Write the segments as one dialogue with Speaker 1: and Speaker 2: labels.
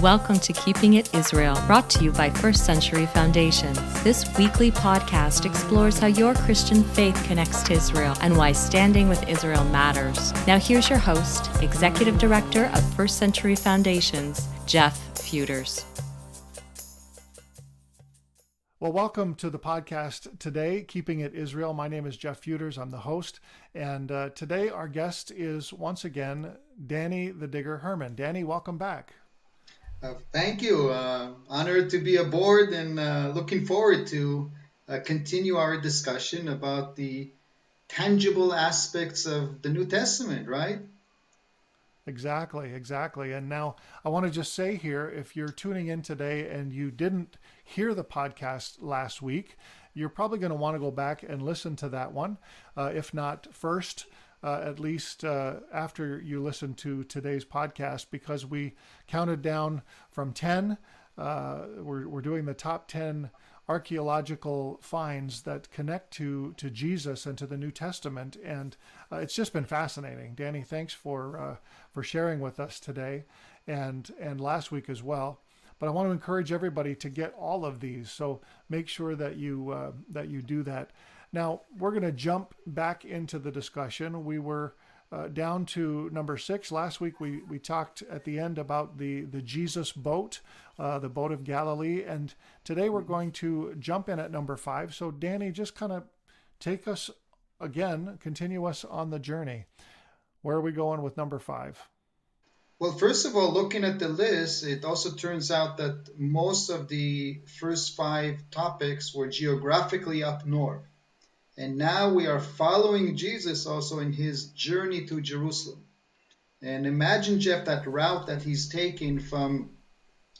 Speaker 1: Welcome to Keeping It Israel, brought to you by First Century Foundation. This weekly podcast explores how your Christian faith connects to Israel and why standing with Israel matters. Now, here's your host, Executive Director of First Century Foundations, Jeff Feuders.
Speaker 2: Well, welcome to the podcast today, Keeping It Israel. My name is Jeff Feuders. I'm the host. And uh, today, our guest is once again Danny the Digger Herman. Danny, welcome back.
Speaker 3: Uh, thank you. Uh, honored to be aboard and uh, looking forward to uh, continue our discussion about the tangible aspects of the New Testament, right?
Speaker 2: Exactly, exactly. And now I want to just say here if you're tuning in today and you didn't hear the podcast last week, you're probably going to want to go back and listen to that one. Uh, if not first, uh, at least uh, after you listen to today's podcast, because we counted down from 10. Uh, we're, we're doing the top 10 archaeological finds that connect to, to Jesus and to the New Testament. And uh, it's just been fascinating. Danny, thanks for, uh, for sharing with us today and, and last week as well but I want to encourage everybody to get all of these. So make sure that you uh, that you do that. Now, we're going to jump back into the discussion. We were uh, down to number six. Last week, we, we talked at the end about the, the Jesus boat, uh, the boat of Galilee. And today, we're going to jump in at number five. So, Danny, just kind of take us again, continue us on the journey. Where are we going with number five?
Speaker 3: Well, first of all, looking at the list, it also turns out that most of the first five topics were geographically up north. And now we are following Jesus also in his journey to Jerusalem. And imagine, Jeff, that route that he's taking from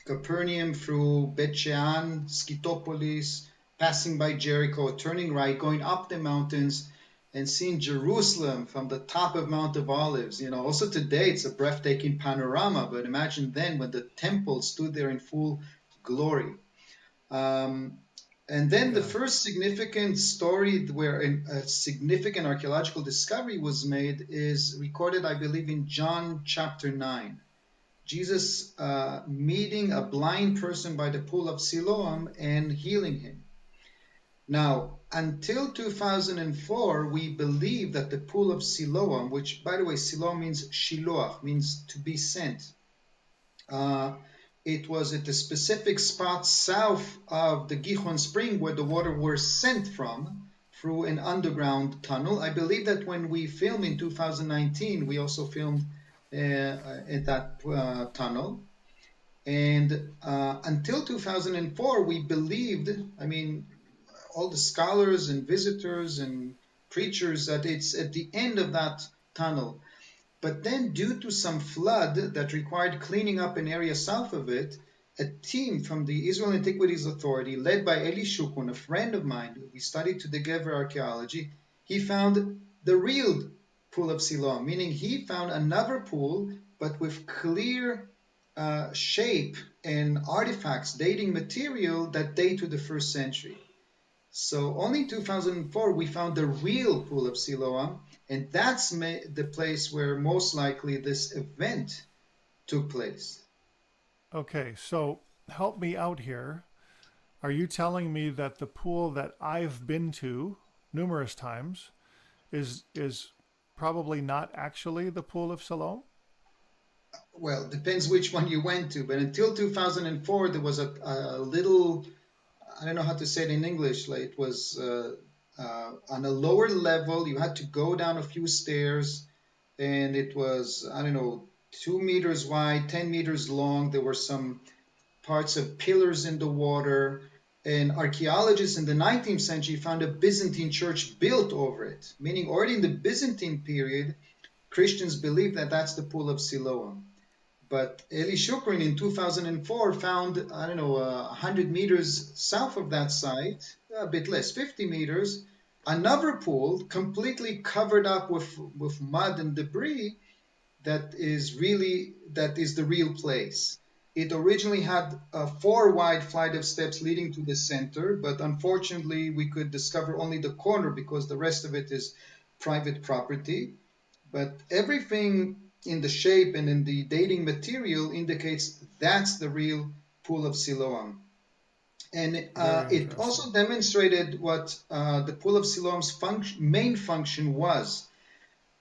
Speaker 3: Capernaum through Bet Shean, Scythopolis, passing by Jericho, turning right, going up the mountains, and seeing Jerusalem from the top of Mount of Olives. You know, also today it's a breathtaking panorama, but imagine then when the temple stood there in full glory. Um, and then the first significant story where a significant archaeological discovery was made is recorded, I believe, in John chapter 9. Jesus uh, meeting a blind person by the pool of Siloam and healing him. Now, until 2004, we believed that the pool of Siloam, which, by the way, Siloam means shiloach, means to be sent, uh, it was at a specific spot south of the Gihon spring where the water was sent from through an underground tunnel. I believe that when we filmed in 2019, we also filmed uh, at that uh, tunnel. And uh, until 2004, we believed, I mean, all the scholars and visitors and preachers, that it's at the end of that tunnel. But then, due to some flood that required cleaning up an area south of it, a team from the Israel Antiquities Authority, led by Eli Shukron, a friend of mine, we studied together archaeology, he found the real pool of Siloam, meaning he found another pool, but with clear uh, shape and artifacts dating material that date to the first century. So only in 2004 we found the real pool of Siloam, and that's the place where most likely this event took place.
Speaker 2: Okay, so help me out here. Are you telling me that the pool that I've been to numerous times is is probably not actually the pool of Siloam?
Speaker 3: Well, depends which one you went to, but until 2004 there was a, a little I don't know how to say it in English. Like it was uh, uh, on a lower level. You had to go down a few stairs, and it was I don't know two meters wide, ten meters long. There were some parts of pillars in the water. And archaeologists in the 19th century found a Byzantine church built over it, meaning already in the Byzantine period, Christians believed that that's the pool of Siloam. But Eli Shukron in 2004 found, I don't know, uh, 100 meters south of that site, a bit less, 50 meters, another pool completely covered up with, with mud and debris that is really, that is the real place. It originally had a four wide flight of steps leading to the center, but unfortunately we could discover only the corner because the rest of it is private property. But everything in the shape and in the dating material indicates That's the real pool of Siloam. And uh, it also demonstrated what uh, the pool of Siloam's function, main function was.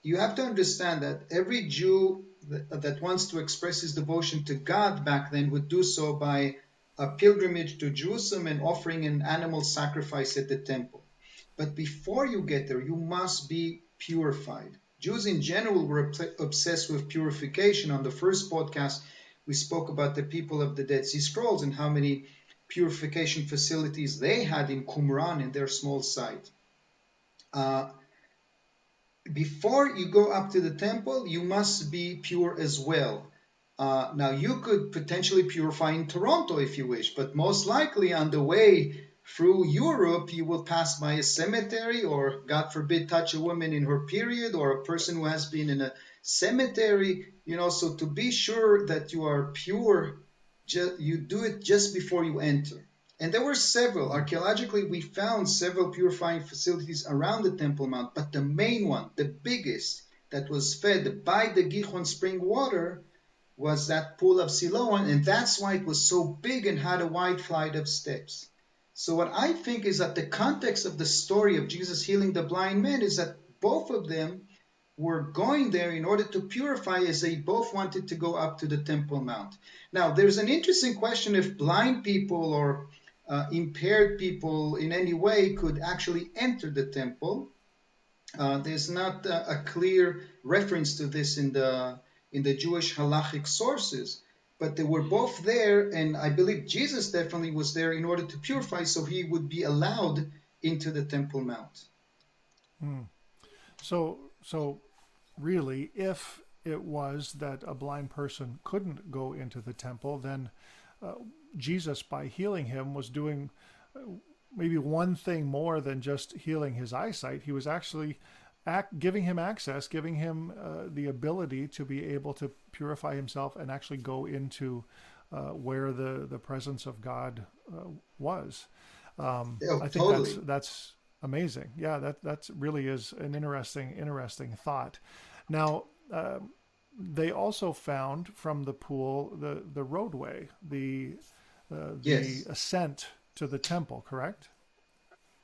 Speaker 3: You have to understand that every Jew that, that wants to express his devotion to God back then would do so by a pilgrimage to Jerusalem and offering an animal sacrifice at the temple. But before you get there, you must be purified. Jews in general were obsessed with purification. On the first podcast, we spoke about the people of the Dead Sea Scrolls and how many purification facilities they had in Qumran in their small site. Uh, before you go up to the temple, you must be pure as well. Uh, now, you could potentially purify in Toronto if you wish, but most likely on the way through Europe, you will pass by a cemetery or, God forbid, touch a woman in her period or a person who has been in a cemetery. You know, so to be sure that you are pure, you do it just before you enter. And there were several. Archaeologically, we found several purifying facilities around the Temple Mount, but the main one, the biggest, that was fed by the Gihon spring water was that pool of Siloam, and that's why it was so big and had a wide flight of steps. So, what I think is that the context of the story of Jesus healing the blind man is that both of them were going there in order to purify as they both wanted to go up to the Temple Mount. Now, there's an interesting question if blind people or uh, impaired people in any way could actually enter the temple. Uh, there's not a, a, clear reference to this in the in the Jewish halachic sources, but they were both there, and I believe Jesus definitely was there in order to purify, so he would be allowed into the Temple Mount.
Speaker 2: Hmm. So, so really, if it was that a blind person couldn't go into the temple, then uh, Jesus, by healing him, was doing uh, maybe one thing more than just healing his eyesight. He was actually act, giving him access, giving him uh, the ability to be able to purify himself and actually go into uh, where the, the presence of God uh, was. Um, yeah, I think totally. that's that's amazing. Yeah, that that's really is an interesting interesting thought. Now. Um, they also found from the pool the, the roadway, the uh, the yes. ascent to the temple, correct?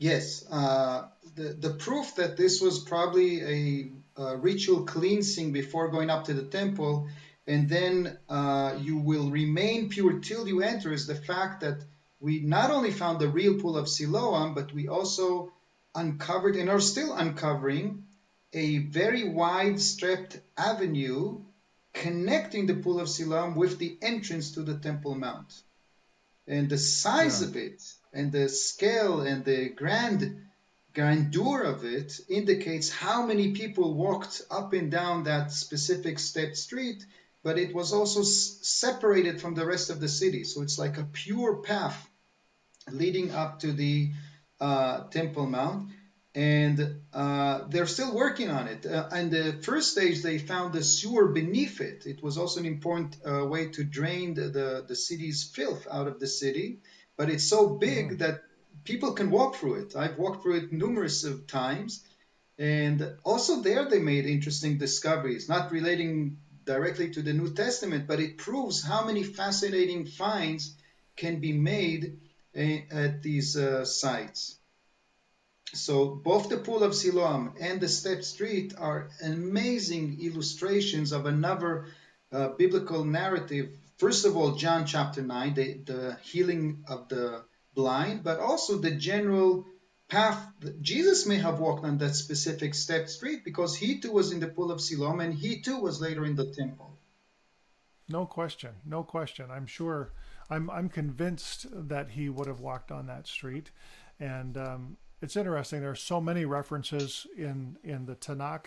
Speaker 3: Yes. Uh, the, the proof that this was probably a, a, ritual cleansing before going up to the temple, and then uh, you will remain pure till you enter, is the fact that we not only found the real pool of Siloam, but we also uncovered and are still uncovering a very wide stripped avenue connecting the pool of Siloam with the entrance to the Temple Mount and the size yeah. of it and the scale and the grand grandeur of it indicates how many people walked up and down that specific step street but it was also s- separated from the rest of the city so it's like a pure path leading up to the uh, temple mount and uh, they're still working on it. Uh, and the first stage, they found the sewer beneath it. It was also an important uh, way to drain the, the, the, city's filth out of the city. But it's so big mm. that people can walk through it. I've walked through it numerous of times. And also there, they made interesting discoveries, not relating directly to the New Testament, but it proves how many fascinating finds can be made eh, at these uh, sites. So both the Pool of Siloam and the Step Street are amazing illustrations of another uh, biblical narrative. First of all, John chapter 9, the, the healing of the blind, but also the general path Jesus may have walked on that specific step street because he too was in the pool of Siloam and he too was later in the temple.
Speaker 2: No question, no question. I'm sure, I'm I'm convinced that he would have walked on that street, and um, it's interesting. There are so many references in in the Tanakh,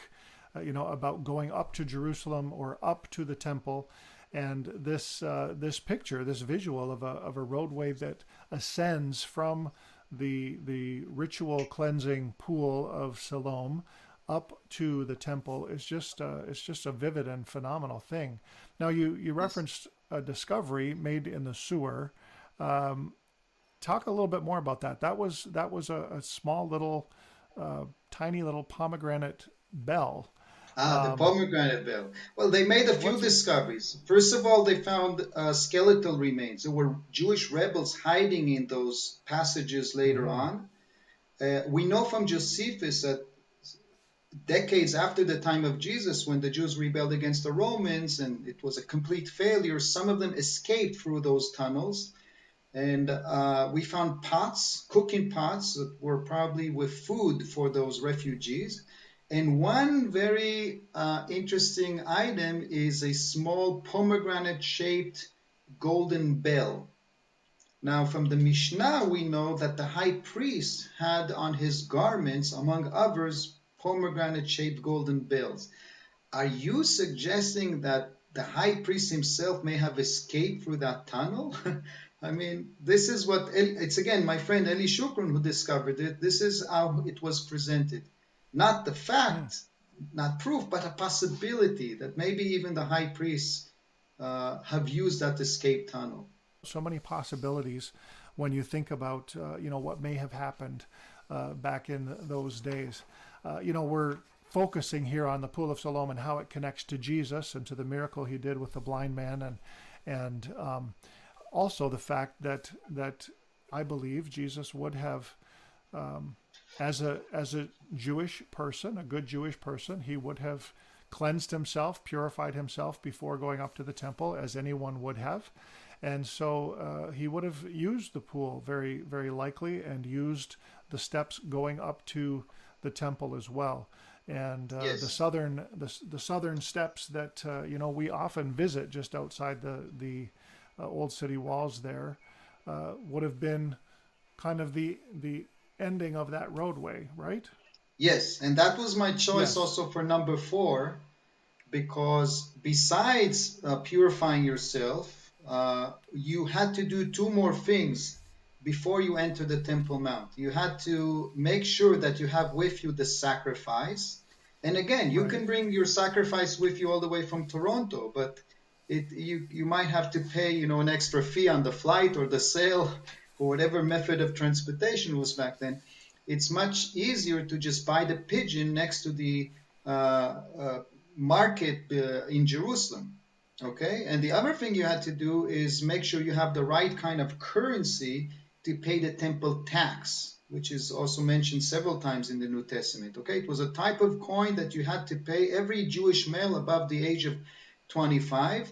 Speaker 2: uh, you know, about going up to Jerusalem or up to the temple, and this uh, this picture, this visual of a of a roadway that ascends from the the ritual cleansing pool of Siloam up to the temple is just uh, it's just a vivid and phenomenal thing. Now you you referenced a discovery made in the sewer. Um, talk a little bit more about that. That was that was a, a small little, uh, tiny little pomegranate bell.
Speaker 3: Ah, the um, pomegranate bell. Well, they made a few discoveries. First of all, they found uh, skeletal remains. There were Jewish rebels hiding in those passages later mm-hmm. on. Uh, we know from Josephus that decades after the time of Jesus, when the Jews rebelled against the Romans and it was a complete failure, some of them escaped through those tunnels. And uh, we found pots, cooking pots, that were probably with food for those refugees. And one very uh, interesting item is a small pomegranate shaped golden bell. Now, from the Mishnah, we know that the high priest had on his garments, among others, pomegranate shaped golden bells. Are you suggesting that the high priest himself may have escaped through that tunnel? I mean, this is what it's again my friend Eli Shukron who discovered it. This is how it was presented. Not the fact, not proof, but a possibility that maybe even the high priests uh, have used that escape tunnel.
Speaker 2: So many possibilities when you think about, uh, you know, what may have happened uh, back in those days. Uh, you know, we're focusing here on the pool of Siloam and how it connects to Jesus and to the miracle he did with the blind man, and and um, also the fact that that I believe Jesus would have um, as a as a Jewish person, a good Jewish person, he would have cleansed himself, purified himself before going up to the temple, as anyone would have, and so uh, he would have used the pool very very likely, and used the steps going up to the temple as well. And uh, yes. the southern the, the southern steps that uh, you know we often visit just outside the the uh, old city walls there uh, would have been kind of the the ending of that roadway, right?
Speaker 3: Yes, and that was my choice yes. also for number four, because besides uh, purifying yourself, uh, you had to do two more things before you enter the Temple Mount. You had to make sure that you have with you the sacrifice. And again, you right. can bring your sacrifice with you all the way from Toronto, but it you you might have to pay you know an extra fee on the flight or the sail or whatever method of transportation was back then, it's much easier to just buy the pigeon next to the uh, uh, market uh, in Jerusalem. Okay, and the other thing you had to do is make sure you have the right kind of currency to pay the temple tax, which is also mentioned several times in the New Testament. Okay, it was a type of coin that you had to pay every Jewish male above the age of 25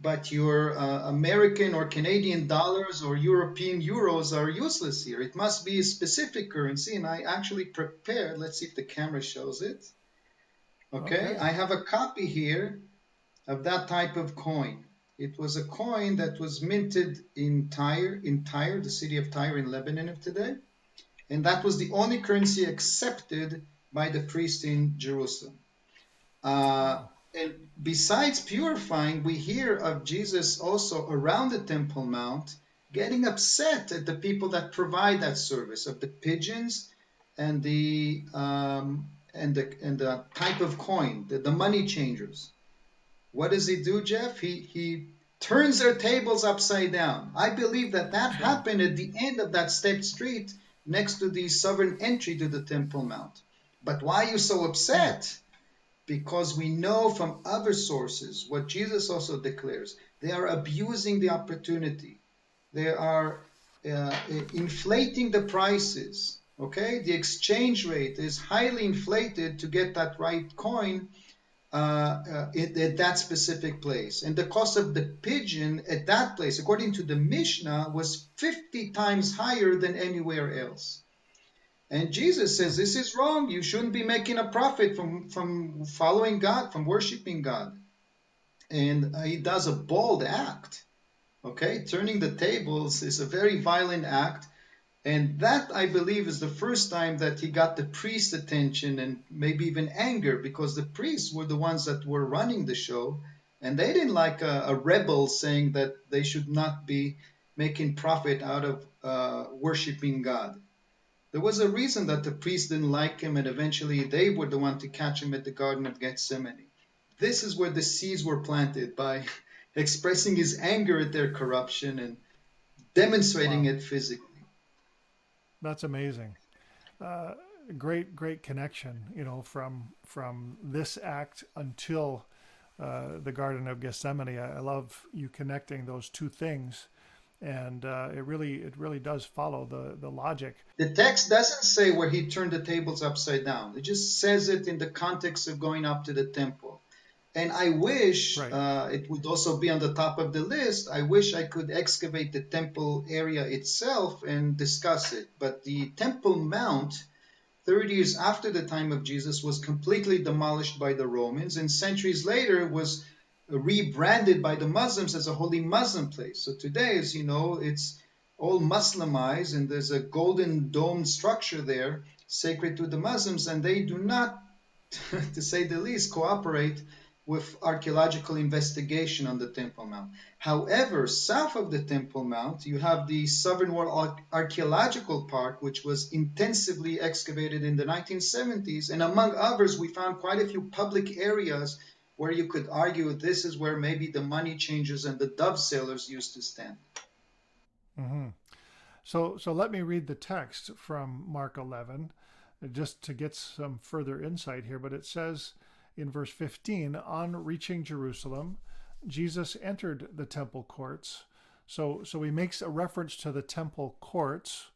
Speaker 3: but your uh, American or Canadian dollars or European euros are useless here. It must be a specific currency, and I actually prepared. Let's see if the camera shows it. Okay, okay. I have a copy here of that type of coin. It was a coin that was minted in Tyre, in Tyre, the city of Tyre in Lebanon of today, and that was the only currency accepted by the priest in Jerusalem. Uh, and besides purifying, we hear of Jesus also around the Temple Mount getting upset at the people that provide that service of the pigeons and the um, and the and the type of coin, the, the money changers. What does he do, Jeff? He he turns their tables upside down. I believe that that happened at the end of that stepped street next to the southern entry to the Temple Mount. But why are you so upset? Because we know from other sources what Jesus also declares. They are abusing the opportunity. They are uh, inflating the prices. Okay, the exchange rate is highly inflated to get that right coin uh, uh, at that specific place. And the cost of the pigeon at that place, according to the Mishnah, was 50 times higher than anywhere else. And Jesus says this is wrong. You shouldn't be making a profit from, from following God, from worshiping God. And he does a bold act. Okay, turning the tables is a very violent act. And that, I believe, is the first time that he got the priest's attention and maybe even anger because the priests were the ones that were running the show. And they didn't like a, a rebel saying that they should not be making profit out of uh, worshiping God. There was a reason that the priests didn't like him, and eventually they were the one to catch him at the Garden of Gethsemane. This is where the seeds were planted by expressing his anger at their corruption and demonstrating wow. it physically.
Speaker 2: That's amazing. Uh, great, great connection, you know, from from this act until uh, the Garden of Gethsemane. I, I, love you connecting those two things, and uh, it really it really does follow the the logic.
Speaker 3: The text doesn't say where he turned the tables upside down. It just says it in the context of going up to the temple. And I wish right. uh, it would also be on the top of the list. I wish I could excavate the temple area itself and discuss it. But the Temple Mount, 30 years after the time of Jesus, was completely demolished by the Romans, and centuries later was rebranded by the Muslims as a holy Muslim place. So today, as you know, it's all Muslimized, and there's a golden dome structure there, sacred to the Muslims, and they do not, to say the least, cooperate with archaeological investigation on the Temple Mount. However, south of the Temple Mount, you have the Southern Wall Archaeological Park, which was intensively excavated in the 1970s. And among others, we found quite a few public areas where you could argue this is where maybe the money changers and the dove sailors used to stand.
Speaker 2: Mm-hmm. So, so let me read the text from Mark 11 just to get some further insight here. But it says, in verse 15, on reaching Jerusalem, Jesus entered the temple courts. So, so he makes a reference to the temple courts,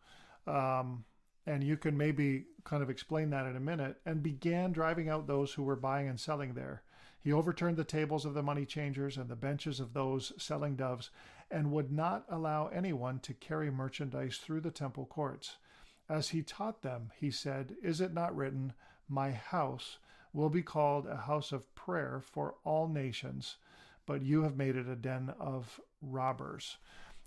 Speaker 2: um, and you can maybe kind of explain that in a minute, and began driving out those who were buying and selling there. He overturned the tables of the money changers and the benches of those selling doves, and would not allow anyone to carry merchandise through the temple courts. As he taught them, he said, Is it not written, My house will be called a house of prayer for all nations, but you have made it a den of robbers.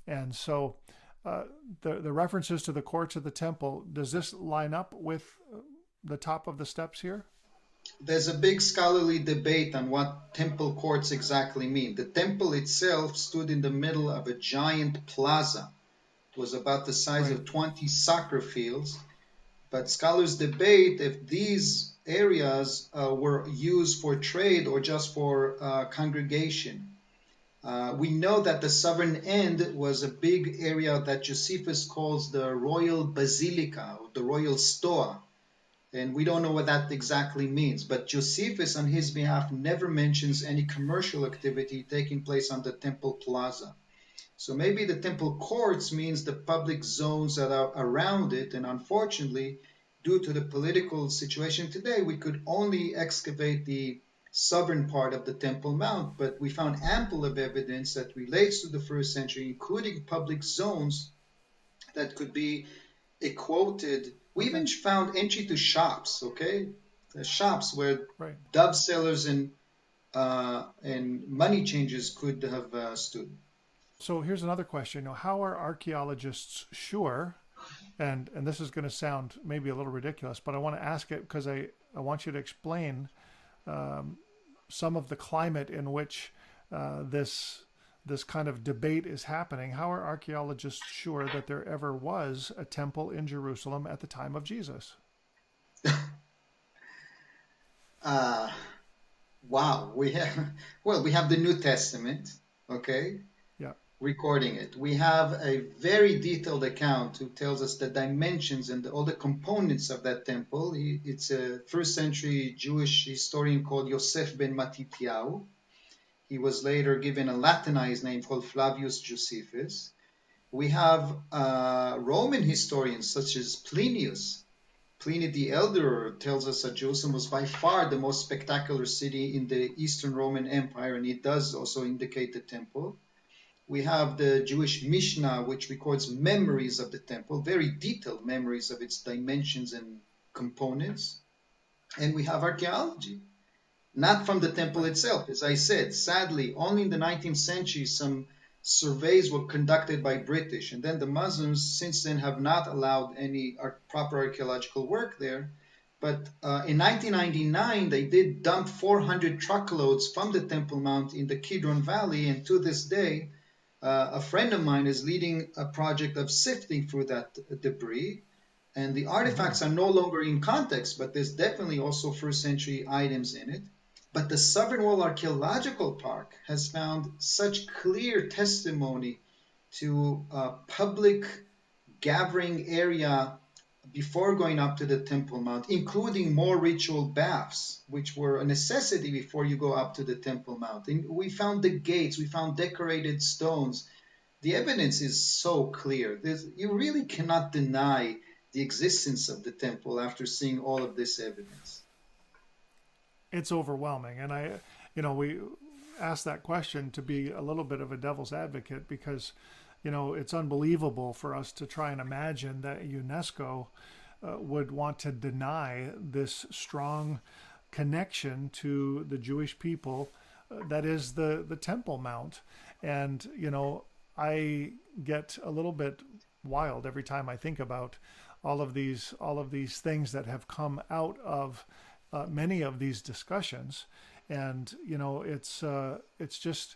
Speaker 2: And so uh, the, the references to the courts of the temple, does this line up with the top of the steps here?
Speaker 3: There's a big scholarly debate on what temple courts exactly mean. The temple itself stood in the middle of a giant plaza. It was about the size right. of 20 soccer fields. But scholars debate if these areas uh, were used for trade or just for uh, congregation. Uh, we know that the southern end was a big area that Josephus calls the royal basilica, or the royal stoa. And we don't know what that exactly means. But Josephus, on his behalf, never mentions any commercial activity taking place on the temple plaza. So maybe the temple courts means the public zones that are around it. And unfortunately, due to the political situation today, we could only excavate the southern part of the Temple Mount, but we found ample of evidence that relates to the first century, including public zones that could be quoted. We even found entry to shops, okay? The shops where right. dove sellers and uh, and money changers could have uh, stood.
Speaker 2: So here's another question: Now, how are archaeologists sure and and this is going to sound maybe a little ridiculous, but I want to ask it because I I want you to explain um, some of the climate in which uh, this this kind of debate is happening. How are archaeologists sure that there ever was a temple in Jerusalem at the time of Jesus?
Speaker 3: uh, wow, we have well, we have the New Testament, okay, Yeah. recording it. We have a very detailed account who tells us the dimensions and the, all the components of that temple. He, it's a first century Jewish historian called Yosef ben Matityahu. He was later given a Latinized name called Flavius Josephus. We have uh, Roman historians such as Plinius. Pliny the Elder tells us that Jerusalem was by far the most spectacular city in the Eastern Roman Empire, and it does also indicate the temple. We have the Jewish Mishnah, which records memories of the temple, very detailed memories of its dimensions and components. And we have archaeology, not from the temple itself. As I said, sadly, only in the 19th century some surveys were conducted by British, and then the Muslims since then have not allowed any proper archaeological work there. But uh, in 1999, they did dump 400 truckloads from the Temple Mount in the Kidron Valley, and to this day, uh, a friend of mine is leading a project of sifting through that debris. And the artifacts mm-hmm. are no longer in context, but there's definitely also first century items in it. But the Southern Wall Archaeological Park has found such clear testimony to a public gathering area before going up to the Temple Mount, including more ritual baths, which were a necessity before you go up to the Temple Mount. And we found the gates, we found decorated stones. The evidence is so clear. There's, you really cannot deny the existence of the temple after seeing all of this evidence.
Speaker 2: It's overwhelming. And I, you know, we asked that question to be a little bit of a devil's advocate because you know, it's unbelievable for us to try and imagine that UNESCO uh, would want to deny this strong connection to the Jewish people uh, that is the, the Temple Mount. And, you know, I get a little bit wild every time I think about all of these all of these things that have come out of uh, many of these discussions. And you know it's uh, it's just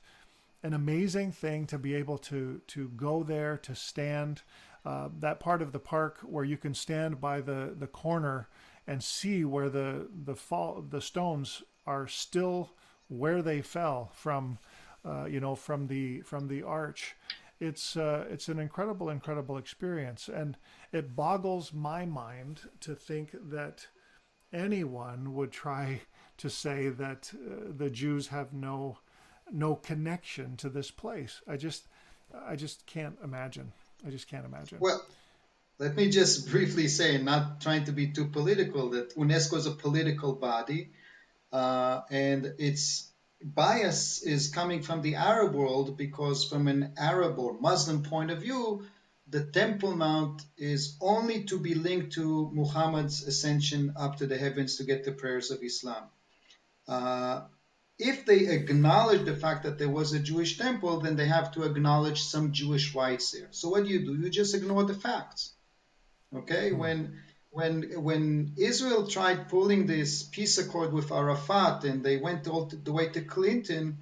Speaker 2: an amazing thing to be able to to go there to stand uh, that part of the park where you can stand by the the corner and see where the the fall the stones are still where they fell from uh, you know from the from the arch. It's uh, it's an incredible incredible experience. And it boggles my mind to think that anyone would try to say that uh, the Jews have no no connection to this place. I just I just can't imagine. I just can't imagine.
Speaker 3: Well, let me just briefly say, not trying to be too political, that UNESCO is a political body, uh, and its bias is coming from the Arab world because, from an Arab or Muslim point of view, the Temple Mount is only to be linked to Muhammad's ascension up to the heavens to get the prayers of Islam. Uh, if they acknowledge the fact that there was a Jewish temple, then they have to acknowledge some Jewish rights there. So what do you do? You just ignore the facts. Okay? Mm-hmm. When when when Israel tried pulling this peace accord with Arafat and they went all the way to Clinton,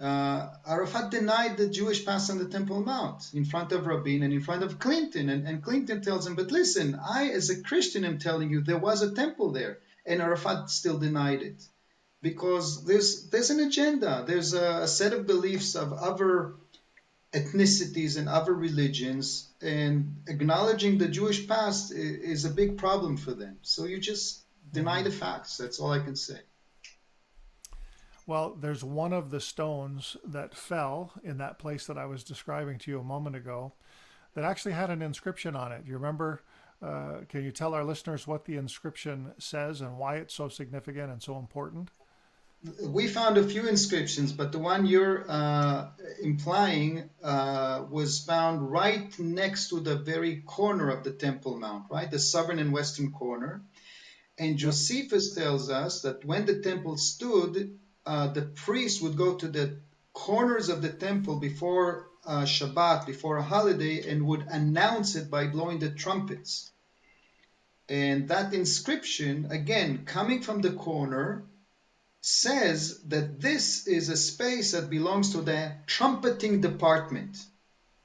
Speaker 3: uh, Arafat denied the Jewish pass on the Temple Mount in front of Rabin and in front of Clinton. And, and Clinton tells him, but listen, I as a Christian am telling you there was a temple there. And Arafat still denied it because there's there's an agenda. There's a, a set of beliefs of other ethnicities and other religions, and acknowledging the Jewish past is, is a big problem for them. So you just deny the facts. That's all I can say.
Speaker 2: Well, there's one of the stones that fell in that place that I was describing to you a moment ago that actually had an inscription on it. You remember? Uh, can you tell our listeners what the inscription says and why it's so significant and so important?
Speaker 3: we found a few inscriptions, but the one you're uh, implying uh, was found right next to the very corner of the Temple Mount, right? The southern and western corner. And Josephus tells us that when the temple stood, uh, the priest would go to the corners of the temple before uh, Shabbat, before a holiday, and would announce it by blowing the trumpets. And that inscription, again, coming from the corner, says that this is a space that belongs to the trumpeting department,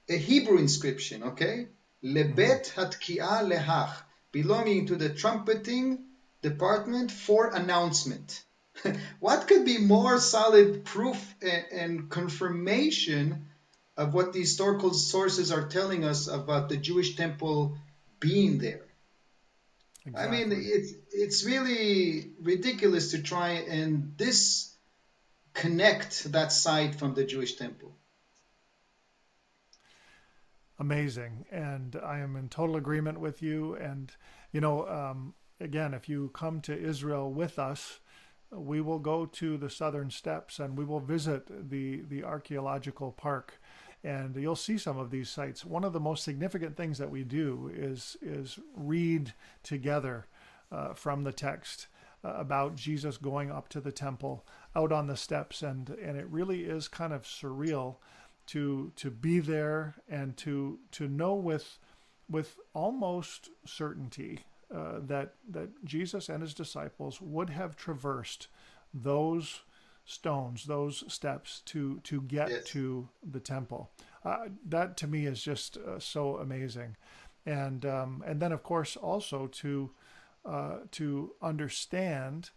Speaker 3: a Hebrew inscription, okay? Lebet hatki'ah lehach, belonging to the trumpeting department for announcement. what could be more solid proof and, and confirmation of what the historical sources are telling us about the Jewish temple being there? Exactly. I mean, it's it's really ridiculous to try and disconnect that site from the Jewish temple.
Speaker 2: Amazing, and I am in total agreement with you. And you know, um, again, if you come to Israel with us, we will go to the southern steps and we will visit the the archaeological park and you'll see some of these sites. One of the most significant things that we do is is read together uh, from the text uh, about Jesus going up to the temple, out on the steps, and and it really is kind of surreal to to be there and to to know with with almost certainty uh, that that Jesus and his disciples would have traversed those stones, those steps to to get yes. to the temple. Uh, that to me is just uh, so amazing, and um, and then of course also to uh, to understand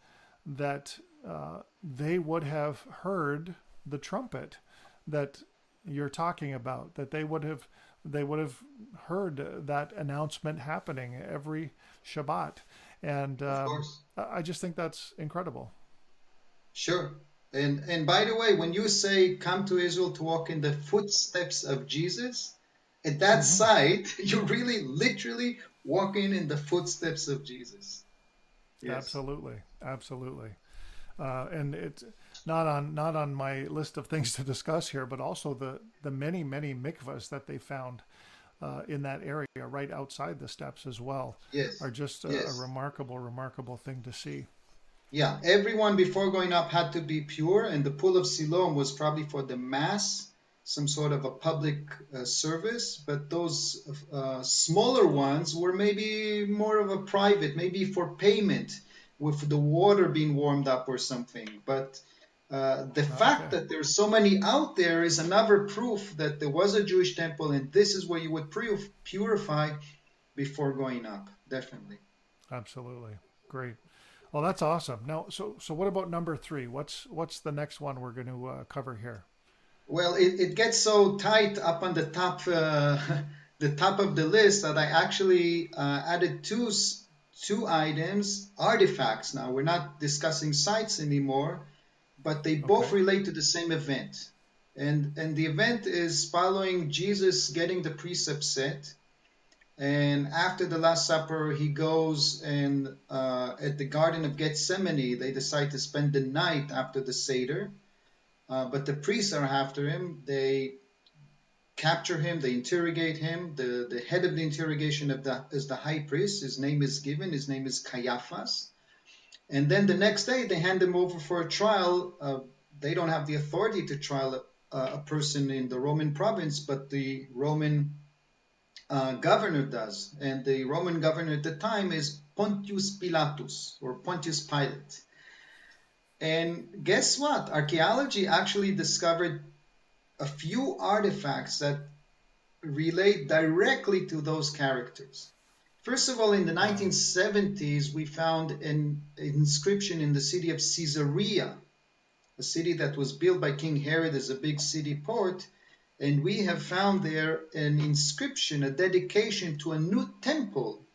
Speaker 2: that uh, they would have heard the trumpet, that you're talking about that they would have they would have heard that announcement happening every Shabbat, and um, I just think that's incredible.
Speaker 3: Sure, and and by the way, when you say come to Israel to walk in the footsteps of Jesus, at that mm-hmm. site, you're really literally walking in the footsteps of Jesus.
Speaker 2: Yes. Absolutely, absolutely, uh, and it's not on not on my list of things to discuss here, but also the the many many mikvahs that they found uh, in that area right outside the steps as well
Speaker 3: yes.
Speaker 2: are just a, yes. a remarkable remarkable thing to see.
Speaker 3: Yeah, everyone before going up had to be pure, and the pool of Siloam was probably for the mass, some sort of a public uh, service. But those uh, smaller ones were maybe more of a private, maybe for payment, with the water being warmed up or something. But uh, the okay. fact that there's so many out there is another proof that there was a Jewish temple, and this is where you would purify before going up. Definitely.
Speaker 2: Absolutely, great. Well, that's awesome. Now, so so what about number three? What's what's the next one we're going to uh, cover here?
Speaker 3: Well, it, it gets so tight up on the top uh, the top of the list that I actually uh, added two two items, artifacts. Now we're not discussing sites anymore, but they both okay. relate to the same event. And and the event is following Jesus getting the precept set and after the Last Supper, he goes and uh, at the Garden of Gethsemane, they decide to spend the night after the Seder. Uh, but the priests are after him. They capture him, they interrogate him. The, the head of the interrogation of the, is the high priest. His name is given, his name is Caiaphas. And then the next day, they hand him over for a trial. Uh, they don't have the authority to trial a, a person in the Roman province, but the Roman uh, governor does. And the Roman governor at the time is Pontius Pilatus or Pontius Pilate. And guess what? Archaeology actually discovered a few artifacts that relate directly to those characters. First of all, in the 1970s, we found an inscription in the city of Caesarea, a city that was built by King Herod as a big city port and we have found there an inscription, a dedication to a new temple,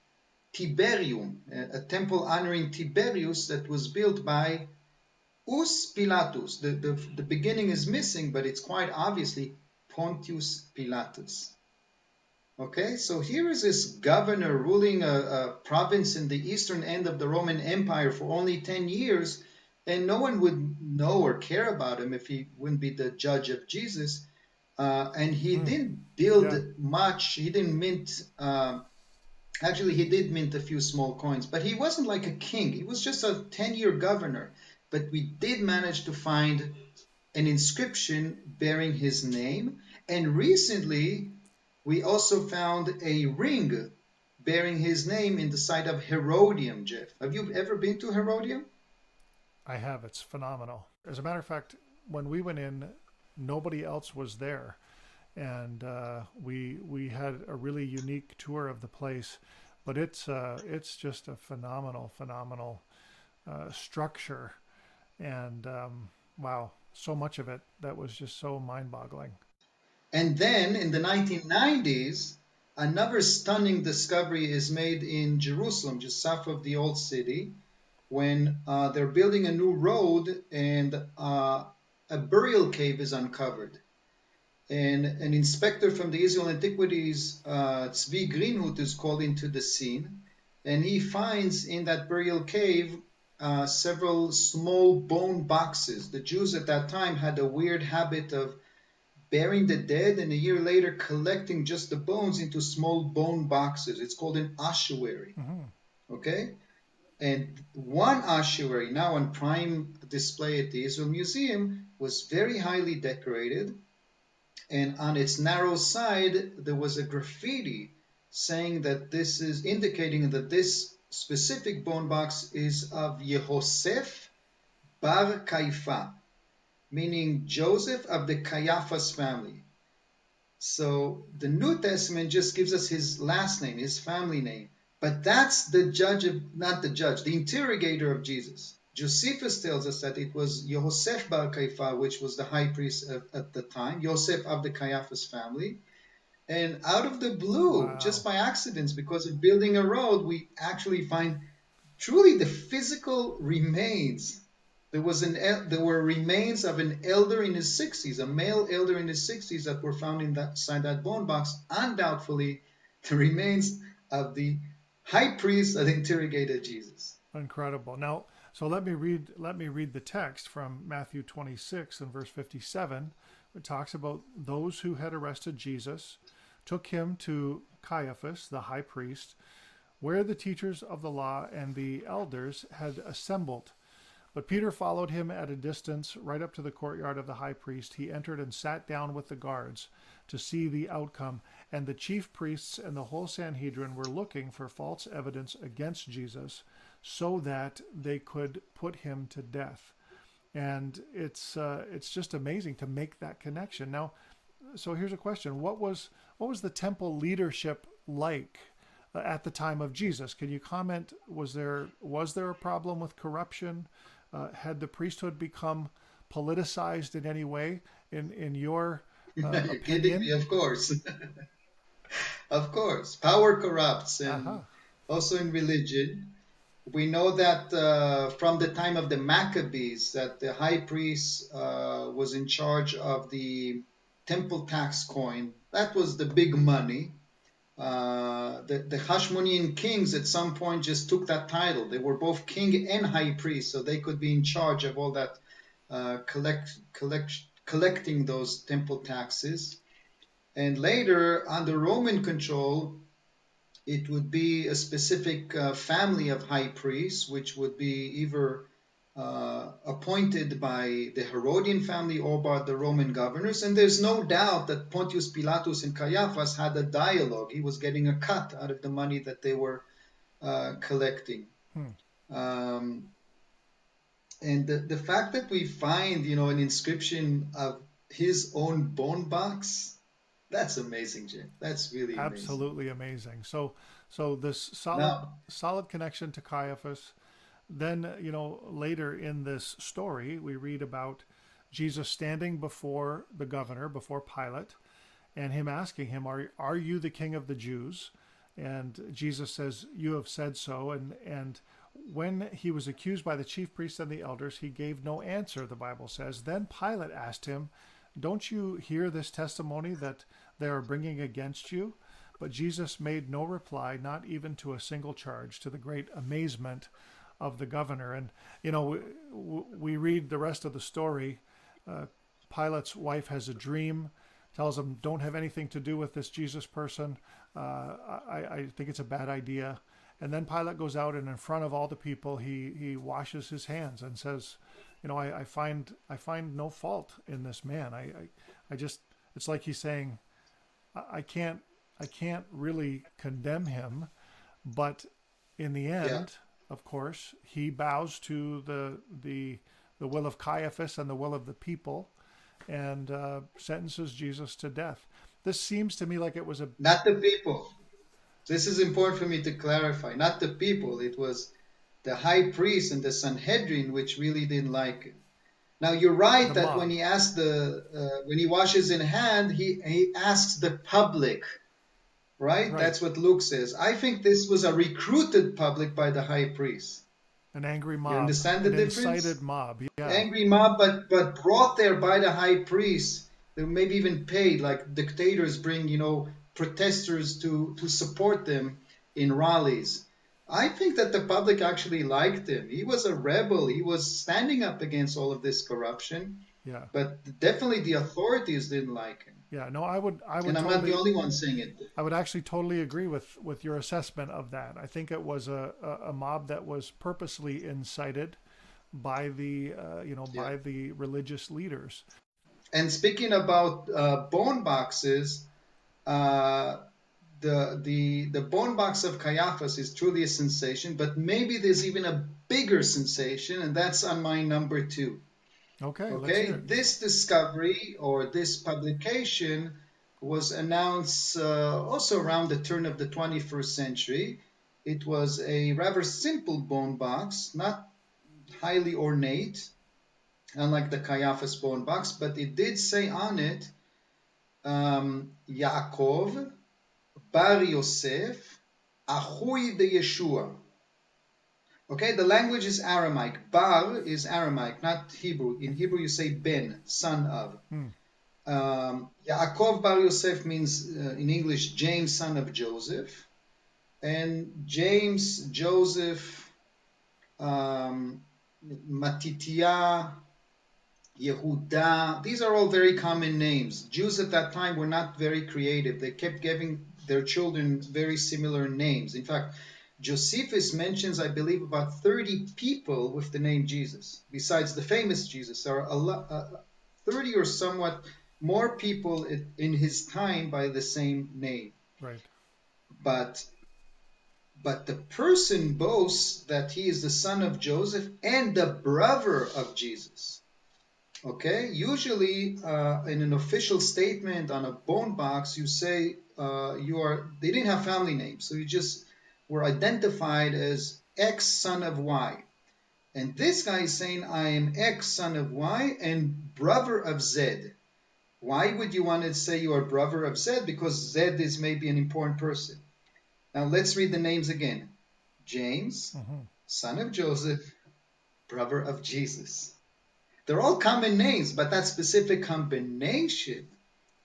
Speaker 3: Tiberium, a temple honoring Tiberius that was built by Us Pilatus. The, the, the beginning is missing, but it's quite obviously Pontius Pilatus. Okay, so here is this governor ruling a, a, province in the eastern end of the Roman Empire for only 10 years, and no one would know or care about him if he wouldn't be the judge of Jesus. Uh, and he mm. didn't build yeah. much. He didn't mint. Uh, actually, he did mint a few small coins, but he wasn't like a king. He was just a ten-year governor. But we did manage to find an inscription bearing his name, and recently we also found a ring bearing his name in the site of Herodium. Jeff, have you ever been to Herodium?
Speaker 2: I have. It's phenomenal. As a matter of fact, when we went in nobody else was there, and uh, we we had a really unique tour of the place. But it's uh, it's just a phenomenal, phenomenal uh, structure, and um, wow, so much of it that was just so mind-boggling.
Speaker 3: And then in the 1990s, another stunning discovery is made in Jerusalem, just south of the old city, when uh, they're building a new road and uh, a burial cave is uncovered. And an inspector from the Israel Antiquities, uh, Tzvi Greenhut, is called into the scene. And he finds in that burial cave uh, several small bone boxes. The Jews at that time had a weird habit of burying the dead and a year later collecting just the bones into small bone boxes. It's called an ossuary. Mm-hmm. Okay? And one ossuary, now on prime display at the Israel Museum, was very highly decorated. And on its narrow side, there was a graffiti saying that this is indicating that this specific bone box is of Yehosef Bar Kaifa, meaning Joseph of the Caiaphas family. So the New Testament just gives us his last name, his family name. But that's the judge of, not the judge, the interrogator of Jesus. Josephus tells us that it was Yosef Bar Kaifa, which was the high priest at, at the time, Yosef of the Caiaphas family. And out of the blue, wow. just by accidents, because of building a road, we actually find truly the physical remains. There was an there were remains of an elder in his 60s, a male elder in his 60s that were found inside that bone box. Undoubtedly, the remains of the high priest that interrogated Jesus.
Speaker 2: Incredible. Now, so let me read let me read the text from Matthew 26 and verse 57. It talks about those who had arrested Jesus took him to Caiaphas, the high priest, where the teachers of the law and the elders had assembled. But Peter followed him at a distance, right up to the courtyard of the high priest. He entered and sat down with the guards to see the outcome. And the chief priests and the whole Sanhedrin were looking for false evidence against Jesus so that they could put him to death. And it's uh, it's just amazing to make that connection. Now, so here's a question: What was what was the temple leadership like uh, at the time of Jesus? Can you comment? Was there was there a problem with corruption? Uh, had the priesthood become politicized in any way? In in your uh,
Speaker 3: You're kidding me, of course. of course, power corrupts, and uh-huh. also in religion. We know that uh, from the time of the Maccabees, that the high priest uh, was in charge of the temple tax coin. That was the big money. Uh, the, the Hashmonean kings at some point just took that title. They were both king and high priest, so they could be in charge of all that uh, collect, collect, collecting those temple taxes. And later, under Roman control, it would be a specific uh, family of high priests, which would be either uh, appointed by the Herodian family or by the Roman governors. And there's no doubt that Pontius Pilatus and Caiaphas had a dialogue. He was getting a cut out of the money that they were uh, collecting. Hmm. Um, and the, the fact that we find, you know, an inscription of his own bone box, that's amazing, Jim. That's really
Speaker 2: amazing. absolutely amazing. So, so this solid, now, solid connection to Caiaphas. Then, you know, later in this story, we read about Jesus standing before the governor, before Pilate, and him asking him, "Are are you the king of the Jews?" And Jesus says, "You have said so." And and when he was accused by the chief priests and the elders, he gave no answer, the Bible says. Then Pilate asked him, Don't you hear this testimony that they are bringing against you? But Jesus made no reply, not even to a single charge, to the great amazement of the governor. And, you know, we, we read the rest of the story. Uh, Pilate's wife has a dream, tells him, Don't have anything to do with this Jesus person. Uh, I, I think it's a bad idea. And then Pilate goes out and in front of all the people, he, he washes his hands and says, you know, I, I find I find no fault in this man. I, I, I just it's like he's saying, I, I can't I can't really condemn him, but in the end, yeah. Of course, he bows to the the the will of Caiaphas and the will of the people, and uh, sentences Jesus to death. This seems to me like it was a
Speaker 3: not the people. This is important for me to clarify. Not the people, it was the high priest and the Sanhedrin which really didn't like it. Now you're right that when he asks the uh, when he washes in hand, he he asks the public, right? right? That's what Luke says. I think this was a recruited public by the high priest.
Speaker 2: An angry mob.
Speaker 3: You understand the
Speaker 2: An
Speaker 3: difference?
Speaker 2: Incited mob. Yeah.
Speaker 3: Angry mob, but but brought there by the high priest. They maybe even paid, like dictators bring, you know, protesters to, to support them in rallies. I think that the public actually liked him. He was a rebel. He was standing up against all of this corruption.
Speaker 2: Yeah.
Speaker 3: But definitely the authorities didn't like him.
Speaker 2: Yeah, no, I would, I would.
Speaker 3: And I'm totally, not the only one saying it.
Speaker 2: I would actually totally agree with with your assessment of that. I think it was a a, a mob that was purposely incited by the uh, you know by yeah. the religious leaders.
Speaker 3: And speaking about uh, bone boxes, uh, the the the bone box of Caiaphas is truly a sensation, but maybe there's even a bigger sensation, and that's on my number two.
Speaker 2: Okay.
Speaker 3: Okay. This discovery or this publication was announced uh, also around the turn of the 21st century. It was a rather simple bone box, not highly ornate, unlike the Caiaphas bone box, but it did say on it um, Yaakov, Bar Yosef, Ahui de Yeshua. Okay, the language is Aramaic. Bar is Aramaic, not Hebrew. In Hebrew, you say Ben, son of. Hmm. Um, Yaakov Bar Yosef means uh, in English James, son of Joseph. And James, Joseph, um, Matitya, Yehuda, these are all very common names. Jews at that time were not very creative. They kept giving their children very similar names. In fact, Josephus mentions, I believe, about 30 people with the name Jesus, besides the famous Jesus. There are a lot, uh, 30 or somewhat more people in his time by the same name.
Speaker 2: Right.
Speaker 3: But but the person boasts that he is the son of Joseph and the brother of Jesus. Okay, usually uh, in an official statement on a bone box, you say uh, you are. They didn't have family names, so you just were identified as X son of Y. And this guy is saying, I am X son of Y and brother of Z. Why would you want to say you are brother of Z? Because Z is maybe an important person. Now let's read the names again James, mm-hmm. son of Joseph, brother of Jesus. They're all common names, but that specific combination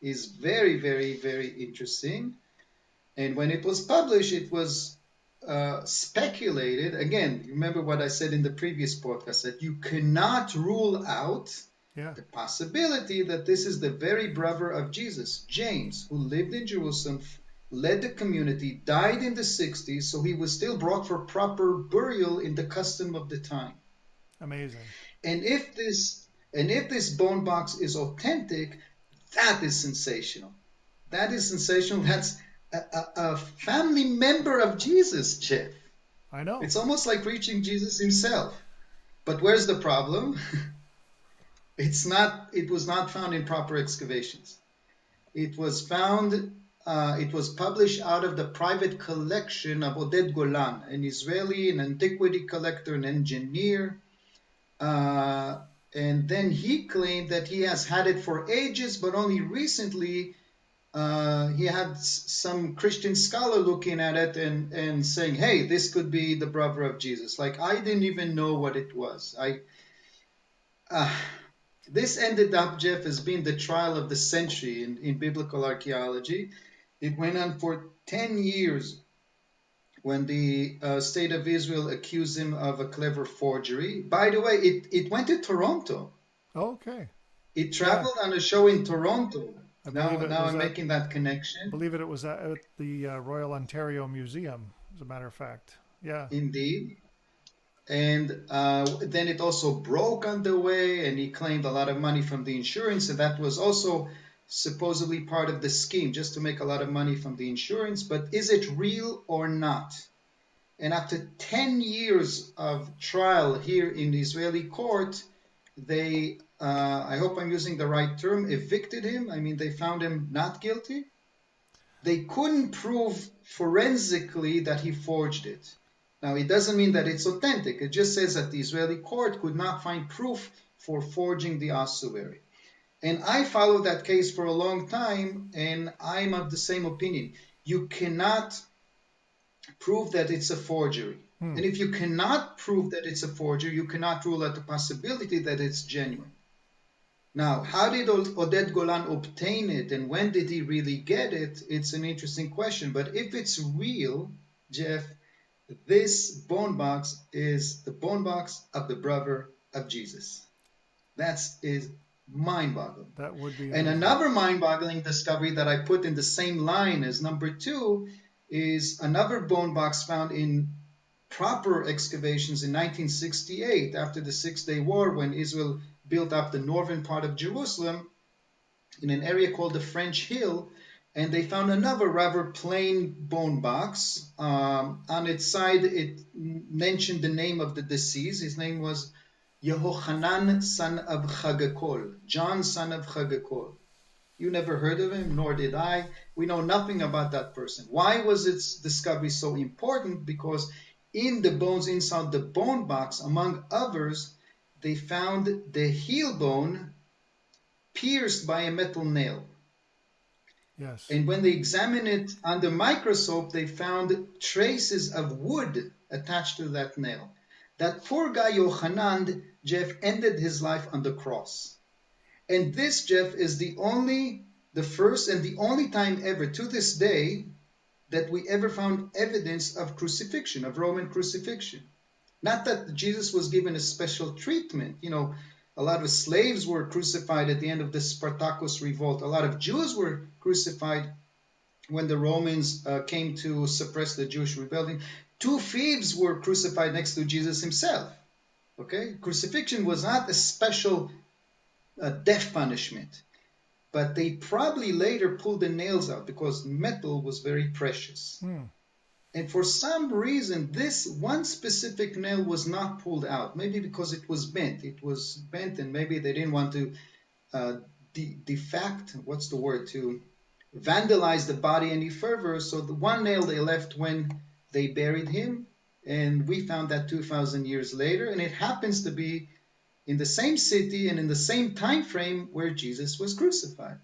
Speaker 3: is very, very, very interesting. And when it was published, it was uh, speculated. Again, remember what I said in the previous podcast that you cannot rule out yeah. the possibility that this is the very brother of Jesus, James, who lived in Jerusalem, led the community, died in the 60s, so he was still brought for proper burial in the custom of the time.
Speaker 2: Amazing.
Speaker 3: And if this and if this bone box is authentic, that is sensational. That is sensational. That's a, a, family member of Jesus, Jeff.
Speaker 2: I know.
Speaker 3: It's almost like reaching Jesus himself. But where's the problem? it's not. It was not found in proper excavations. It was found. Uh, it was published out of the private collection of Oded Golan, an Israeli, an antiquity collector, an engineer, uh, and then he claimed that he has had it for ages, but only recently uh, he had some Christian scholar looking at it and, and saying, hey, this could be the brother of Jesus. Like, I didn't even know what it was. I. Uh, this ended up, Jeff, as being the trial of the century in, in biblical archaeology. It went on for 10 years when the uh, state of Israel accused him of a clever forgery. By the way, it, it went to Toronto.
Speaker 2: Okay.
Speaker 3: It traveled yeah. on a show in Toronto. I now, now I'm at, making that connection.
Speaker 2: I believe it, it was at the uh, Royal Ontario Museum, as a matter of fact. Yeah.
Speaker 3: Indeed. And uh, then it also broke on the way, and he claimed a lot of money from the insurance, and that was also supposedly part of the scheme just to make a lot of money from the insurance, but is it real or not? And after 10 years of trial here in the Israeli court, they, uh, I hope I'm using the right term, evicted him. I mean, they found him not guilty. They couldn't prove forensically that he forged it. Now, it doesn't mean that it's authentic. It just says that the Israeli court could not find proof for forging the ossuary. And I followed that case for a long time, and I'm of the same opinion. You cannot prove that it's a forgery. Hmm. And if you cannot prove that it's a forgery, you cannot rule out the possibility that it's genuine. Now, how did Oded Golan obtain it and when did he really get it? It's an interesting question. But if it's real, Jeff, this bone box is the bone box of the brother of Jesus. That's mind-boggling.
Speaker 2: That would be.
Speaker 3: And another mind-boggling discovery that I put in the same line as number two is another bone box found in proper excavations in 1968 after the Six Day War when Israel built up the northern part of Jerusalem in an area called the French Hill. And they found another rather plain bone box. Um, on its side, it mentioned the name of the deceased. His name was Yehochanan, son of Chagakol, John, son of Chagakol. You never heard of him, nor did I. We know nothing about that person. Why was its discovery so important? Because in the bones inside the bone box, among others, they found the heel bone pierced by a metal nail.
Speaker 2: Yes.
Speaker 3: And when they examined it under microscope, they found traces of wood attached to that nail. That poor guy Yochanan, Jeff, ended his life on the cross. And this, Jeff, is the only, the first and the only time ever to this day that we ever found evidence of crucifixion, of Roman crucifixion. Not that Jesus was given a special treatment. You know, a lot of slaves were crucified at the end of the Spartacus revolt. A lot of Jews were crucified when the Romans uh, came to suppress the Jewish rebellion. Two thieves were crucified next to Jesus himself. Okay? Crucifixion was not a special uh, death punishment but they probably later pulled the nails out because metal was very precious.
Speaker 2: Hmm.
Speaker 3: And for some reason, this one specific nail was not pulled out. Maybe because it was bent. It was bent, and maybe they didn't want to uh, de- defact. What's the word? To vandalize the body any further. So the one nail they left when they buried him, and we found that 2,000 years later, and it happens to be in the same city and in the same time frame where Jesus was crucified.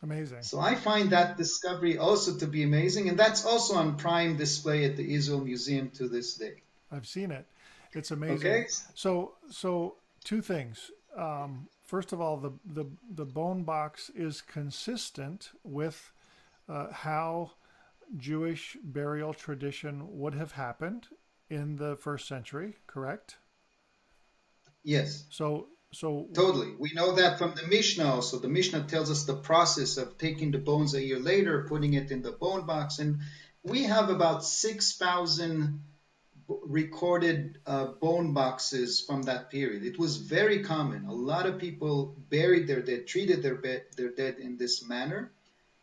Speaker 2: Amazing.
Speaker 3: So I find that discovery also to be amazing, and that's also on prime display at the Israel Museum to this day.
Speaker 2: I've seen it. It's amazing.
Speaker 3: Okay.
Speaker 2: So, so two things. Um, first of all, the, the the bone box is consistent with uh, how Jewish burial tradition would have happened in the first century. Correct.
Speaker 3: Yes.
Speaker 2: So so
Speaker 3: Totally. We know that from the Mishnah also. The Mishnah tells us the process of taking the bones a year later, putting it in the bone box. And we have about 6,000 recorded uh, bone boxes from that period. It was very common. A lot of people buried their dead, treated their, be- their dead in this manner.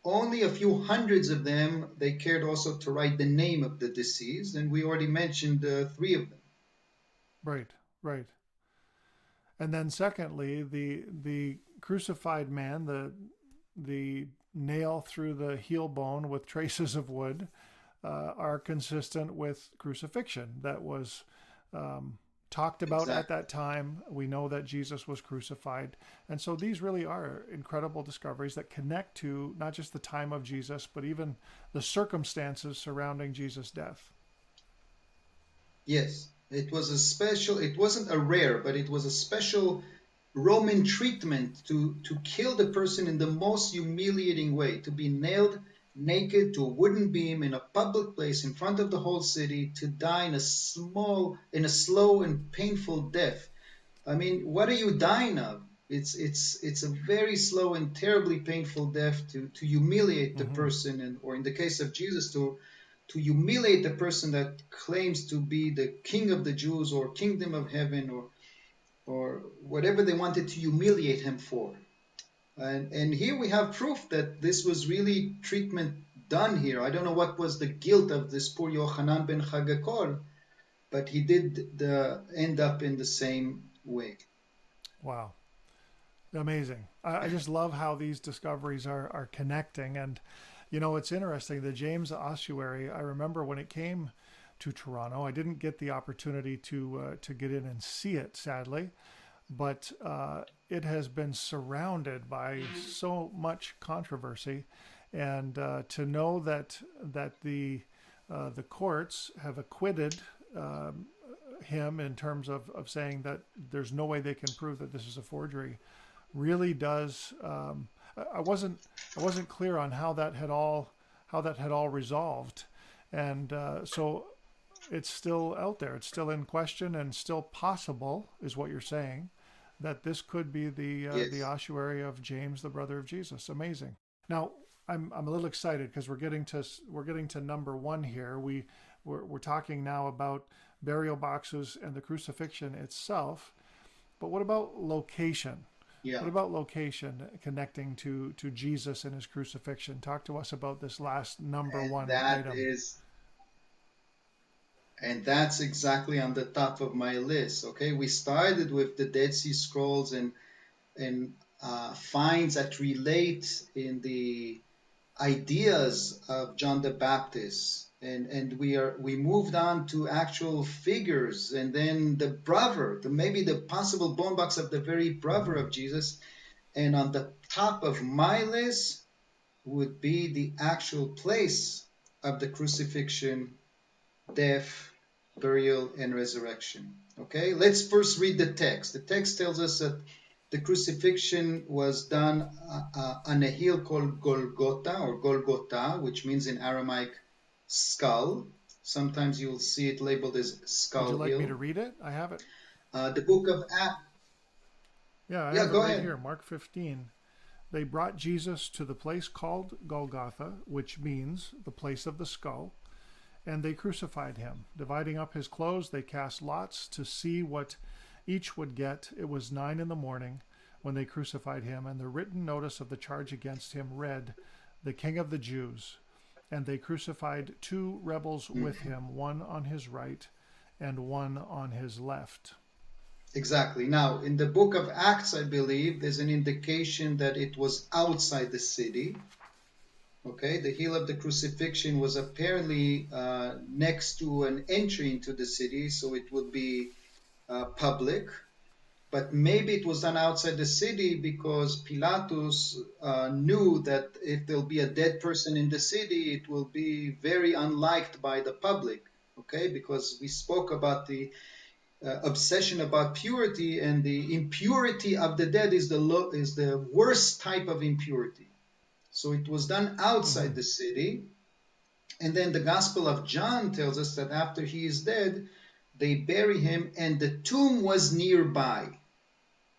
Speaker 3: Only a few hundreds of them, they cared also to write the name of the deceased. And we already mentioned uh, three of them.
Speaker 2: right, right. And then secondly, the the crucified man, the the nail through the heel bone with traces of wood, uh, are consistent with crucifixion. That was um, talked about at that time. We know that Jesus was crucified, and so these really are incredible discoveries that connect to not just the time of Jesus, but even the circumstances surrounding Jesus' death.
Speaker 3: Yes, it was a special, it wasn't a rare, but it was a special Roman treatment to, to kill the person in the most humiliating way, to be nailed naked to a wooden beam in a public place in front of the whole city, to die in a small, in a slow and painful death. I mean, what are you dying of? It's it's it's a very slow and terribly painful death to to humiliate the mm-hmm. person, and or in the case of Jesus, to to humiliate the person that claims to be the king of the Jews or kingdom of heaven or or whatever they wanted to humiliate him for. And and here we have proof that this was really treatment done here. I don't know what was the guilt of this poor Yochanan ben Chagakol, but he did the, end up in the same way.
Speaker 2: Wow. Amazing. I, I just love how these discoveries are, are connecting. And, you know, it's interesting. The James Ossuary, I remember when it came to Toronto, I didn't get the opportunity to, uh, to get in and see it, sadly. But uh, it has been surrounded by so much controversy. And uh, to know that, that the, uh, the courts have acquitted um, him in terms of, of saying that there's no way they can prove that this is a forgery really does um, I- wasn't I wasn't clear on how that had all how that had all resolved and uh, so it's still out there it's still in question and still possible is what you're saying that this could be the uh,
Speaker 3: Yes.
Speaker 2: the ossuary of James the brother of Jesus amazing now I'm I'm a little excited because we're getting to we're getting to number one here. We we're, we're talking now about burial boxes and the crucifixion itself, but what about location?
Speaker 3: Yeah.
Speaker 2: What about location connecting to to Jesus and his crucifixion? Talk to us about this last number
Speaker 3: And
Speaker 2: one
Speaker 3: that
Speaker 2: item.
Speaker 3: is- and that's exactly on the top of my list. Okay, we started with the Dead Sea Scrolls and and uh, finds that relate in the ideas of John the Baptist and and we are we moved on to actual figures. And then the brother the maybe the possible bone box of the very brother of jesus. And on the top of my list would be the actual place of the crucifixion death burial and resurrection. Okay? Let's first read the text. The text tells us that the crucifixion was done uh, uh, on a hill called golgotha or golgotha which means in aramaic skull. Sometimes you'll see it labeled as skull
Speaker 2: Would you like
Speaker 3: hill.
Speaker 2: me to read it? I have it.
Speaker 3: Uh, the book of Acts.
Speaker 2: Yeah, I
Speaker 3: Yeah,
Speaker 2: have
Speaker 3: go
Speaker 2: it right
Speaker 3: ahead.
Speaker 2: here, Mark 15. They brought Jesus to the place called Golgotha, which means the place of the skull, and they crucified him. Dividing up his clothes, they cast lots to see what each would get. It was nine in the morning when they crucified him, and the written notice of the charge against him read, The King of the Jews. And they crucified two rebels with him, one on his right and one on his left.
Speaker 3: Exactly. Now, in the book of Acts, I believe there's an indication that it was outside the city. Okay, the hill of the crucifixion was apparently uh, next to an entry into the city, so it would be uh, public. But maybe it was done outside the city because Pilatus uh, knew that if there'll be a dead person in the city, it will be very unliked by the public. Okay, because we spoke about the uh, obsession about purity, and the impurity of the dead is the lo- is the worst type of impurity. So it was done outside the city, and then the Gospel of John tells us that after he is dead, they bury him, and the tomb was nearby.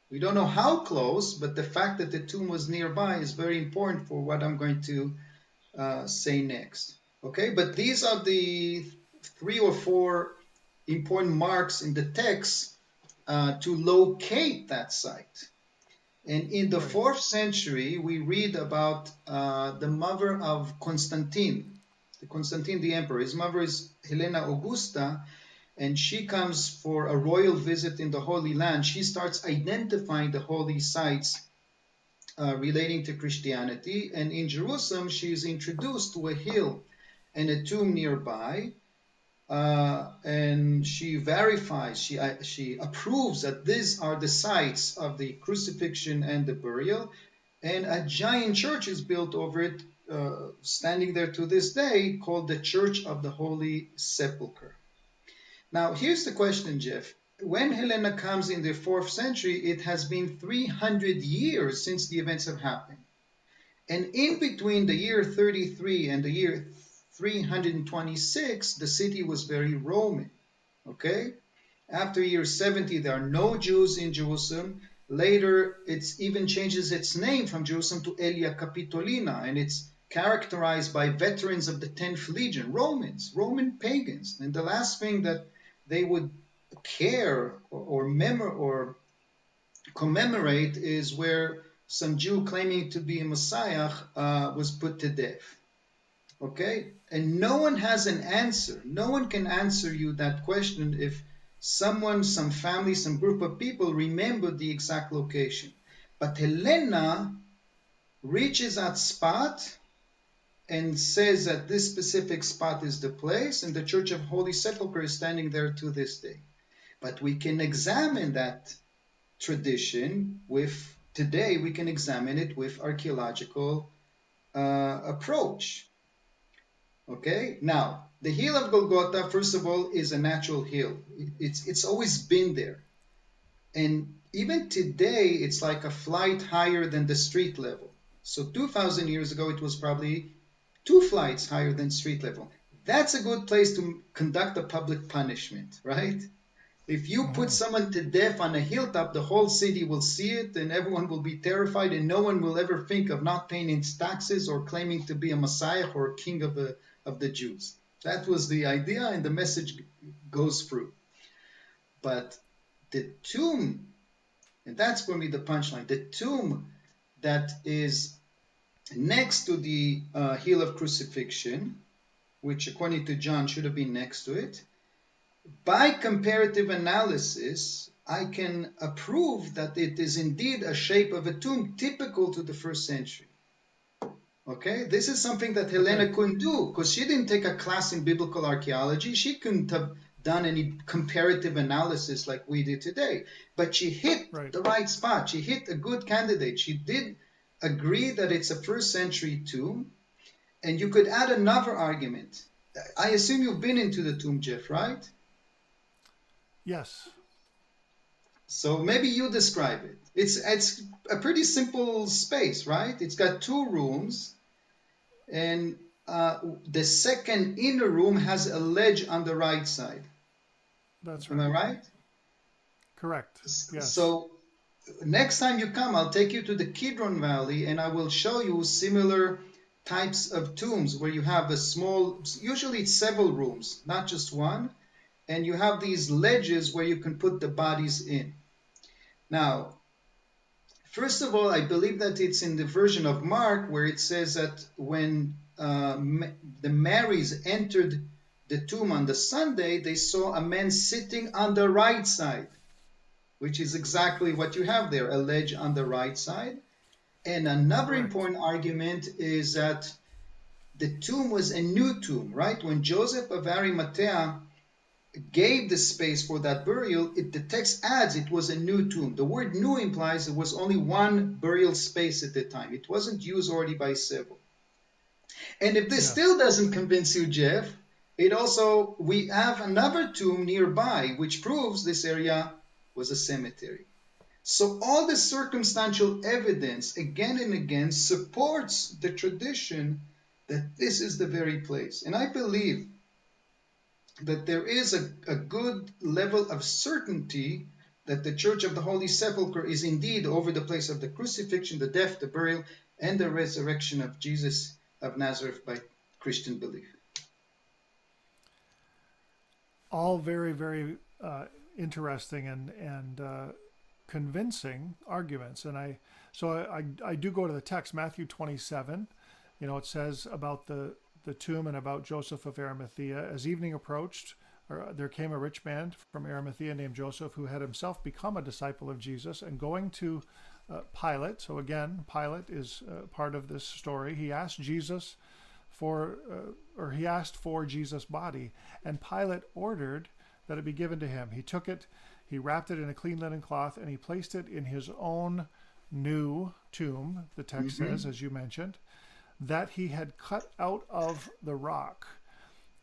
Speaker 3: We don't know how close, but the fact that the tomb was nearby is very important for what I'm going to uh, say next. Okay, but these are the three or four important marks in the text uh, to locate that site. And in the fourth century, we read about uh, the mother of Constantine, the Constantine the emperor. His mother is Helena Augusta, and she comes for a royal visit in the Holy Land. She starts identifying the holy sites uh, relating to Christianity. And in Jerusalem, she is introduced to a hill and a tomb nearby. Uh, and she verifies, she, uh, she approves that these are the sites of the crucifixion and the burial. And a giant church is built over it, uh, standing there to this day, called the Church of the Holy Sepulchre. Now, here's the question, Jeff. When Helena comes in the fourth century, it has been 300 years since the events have happened. And in between the year 33 and the year 326, the city was very Roman. Okay? After year 70, there are no Jews in Jerusalem. Later, it even changes its name from Jerusalem to Aelia Capitolina, and it's characterized by veterans of the 10th Legion, Romans, Roman pagans. And the last thing that they would care or, or, or commemorate is where some Jew claiming to be a Messiah uh, was put to death. Okay? And no one has an answer. No one can answer you that question if someone, some family, some group of people remember the exact location. But Helena reaches that spot and says that this specific spot is the place, and the Church of Holy Sepulchre is standing there to this day. But we can examine that tradition with today we can examine it with archaeological uh, approach. Okay, now the hill of Golgotha, first of all, is a natural hill. It's it's always been there, and even today, it's like a flight higher than the street level. So 2,000 years ago, it was probably two flights higher than street level. That's a good place to conduct a public punishment, right? If you mm-hmm. put someone to death on a hilltop, the whole city will see it and everyone will be terrified, and no one will ever think of not paying its taxes or claiming to be a Messiah or a king of the, of the Jews. That was the idea, and the message goes through. But the tomb, and that's going to be the punchline the tomb that is next to the uh, hill of crucifixion, which according to John should have been next to it, by comparative analysis, I can approve that it is indeed a shape of a tomb typical to the first century. Okay, this is something that Helena okay. couldn't do because she didn't take a class in biblical archaeology. She couldn't have done any comparative analysis like we did today. But she hit right. the right spot. She hit a good candidate. She did agree that it's a first century tomb. And you could add another argument. I assume you've been into the tomb, Jeff, right?
Speaker 2: Yes.
Speaker 3: So maybe you describe it. It's it's a pretty simple space, right? It's got two rooms, and uh, the second inner room has a ledge on the right side.
Speaker 2: That's right.
Speaker 3: Am I right?
Speaker 2: Correct. Yes.
Speaker 3: So next time you come, I'll take you to the Kidron Valley, and I will show you similar types of tombs where you have a small, usually it's several rooms, not just one, and you have these ledges where you can put the bodies in. Now, first of all, I believe that it's in the version of Mark where it says that when uh, the Marys entered the tomb on the Sunday, they saw a man sitting on the right side, which is exactly what you have there a ledge on the right side. And another important argument is that the tomb was a new tomb, right? When Joseph of Arimathea gave the space for that burial, it, the text adds it was a new tomb. The word new implies it was only one burial space at the time. It wasn't used already by several. And if this yeah. still doesn't convince you, Jeff, it also we have another tomb nearby which proves this area was a cemetery. So all the circumstantial evidence again and again supports the tradition that this is the very place. And I believe that there is a, a good level of certainty that the Church of the Holy Sepulchre is indeed over the place of the crucifixion, the death, the burial, and the resurrection of Jesus of Nazareth by Christian belief.
Speaker 2: All very, very uh, interesting and and uh, convincing arguments, and I so I, I I do go to the text Matthew twenty seven. You know, it says about the the tomb and about Joseph of Arimathea. As evening approached, uh, there came a rich man from Arimathea named Joseph who had himself become a disciple of Jesus and going to uh, Pilate. So again, Pilate is uh, part of this story. He asked Jesus for, uh, or he asked for Jesus' body, and Pilate ordered that it be given to him. He took it, he wrapped it in a clean linen cloth, and he placed it in his own new tomb. The text mm-hmm. says, as you mentioned that he had cut out of the rock.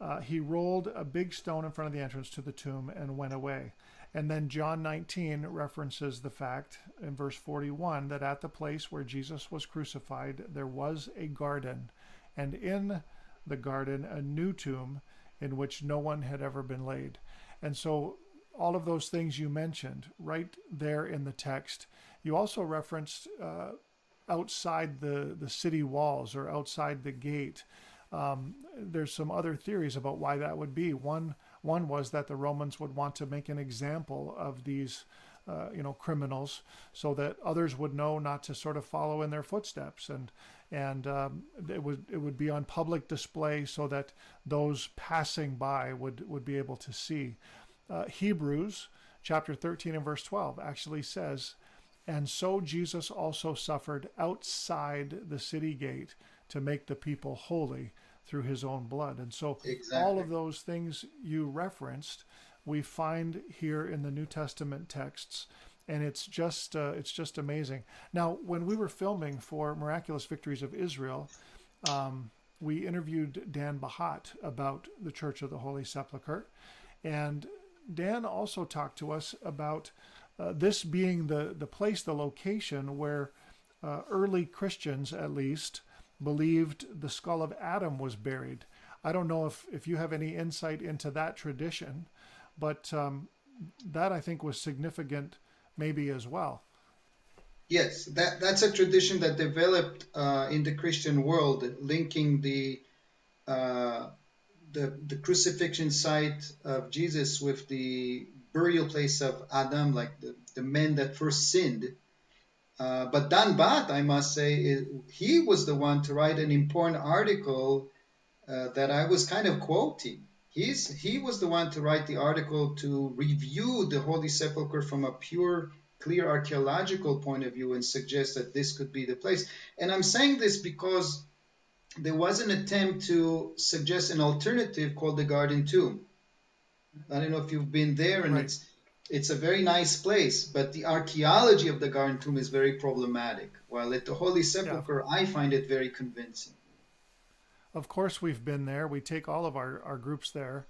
Speaker 2: Uh, he rolled a big stone in front of the entrance to the tomb and went away. And then John 19 references the fact in verse 41 that at the place where Jesus was crucified, there was a garden, and in the garden, a new tomb in which no one had ever been laid. And so, all of those things you mentioned right there in the text. You also referenced uh, outside the, the city walls or outside the gate. Um, there's some other theories about why that would be. One one was that the Romans would want to make an example of these, uh, you know, criminals, so that others would know not to sort of follow in their footsteps, and and um, it would it would be on public display so that those passing by would would be able to see. Uh, Hebrews chapter 13 and verse 12 actually says and so Jesus also suffered outside the city gate to make the people holy through his own blood. And so exactly. all of those things you referenced, we find here in the New Testament texts and it's just uh, it's just amazing. Now, when we were filming for Miraculous Victories of Israel, um, we interviewed Dan Bahat about the Church of the Holy Sepulchre, and Dan also talked to us about uh, this being the, the place, the location where uh, early Christians, at least, believed the skull of Adam was buried. I don't know if, if you have any insight into that tradition, but um, that I think was significant maybe as well.
Speaker 3: Yes, that, that's a tradition that developed uh, in the Christian world, linking the, uh, the the crucifixion site of Jesus with the burial place of Adam, like the, the men that first sinned. Uh, but Dan Bahat, I must say, he was the one to write an important article uh, that I was kind of quoting. He's, he was the one to write the article to review the Holy Sepulchre from a pure, clear archaeological point of view and suggest that this could be the place. And I'm saying this because there was an attempt to suggest an alternative called the Garden Tomb. I don't know if you've been there, and
Speaker 2: Right.
Speaker 3: it's it's a very nice place, but the archaeology of the Garden Tomb is very problematic. While at the Holy Sepulchre, I find it very convincing.
Speaker 2: Of course, we've been there. We take all of our, our groups there,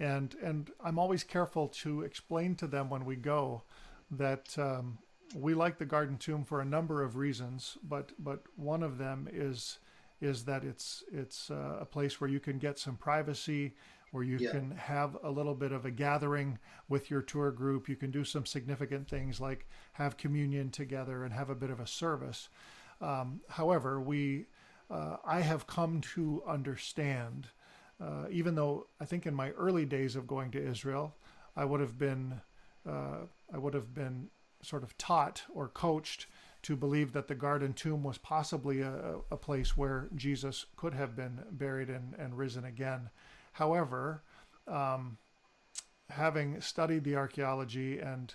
Speaker 2: and and I'm always careful to explain to them when we go that um, we like the Garden Tomb for a number of reasons, but but one of them is is that it's it's uh, a place where you can get some privacy, where you
Speaker 3: Yeah.
Speaker 2: can have a little bit of a gathering with your tour group. You can do some significant things like have communion together and have a bit of a service. Um, however, we uh, I have come to understand, uh, even though I think in my early days of going to Israel, I would have been uh, I would have been sort of taught or coached to believe that the garden tomb was possibly a, a place where Jesus could have been buried and, and risen again. However, um, having studied the archaeology and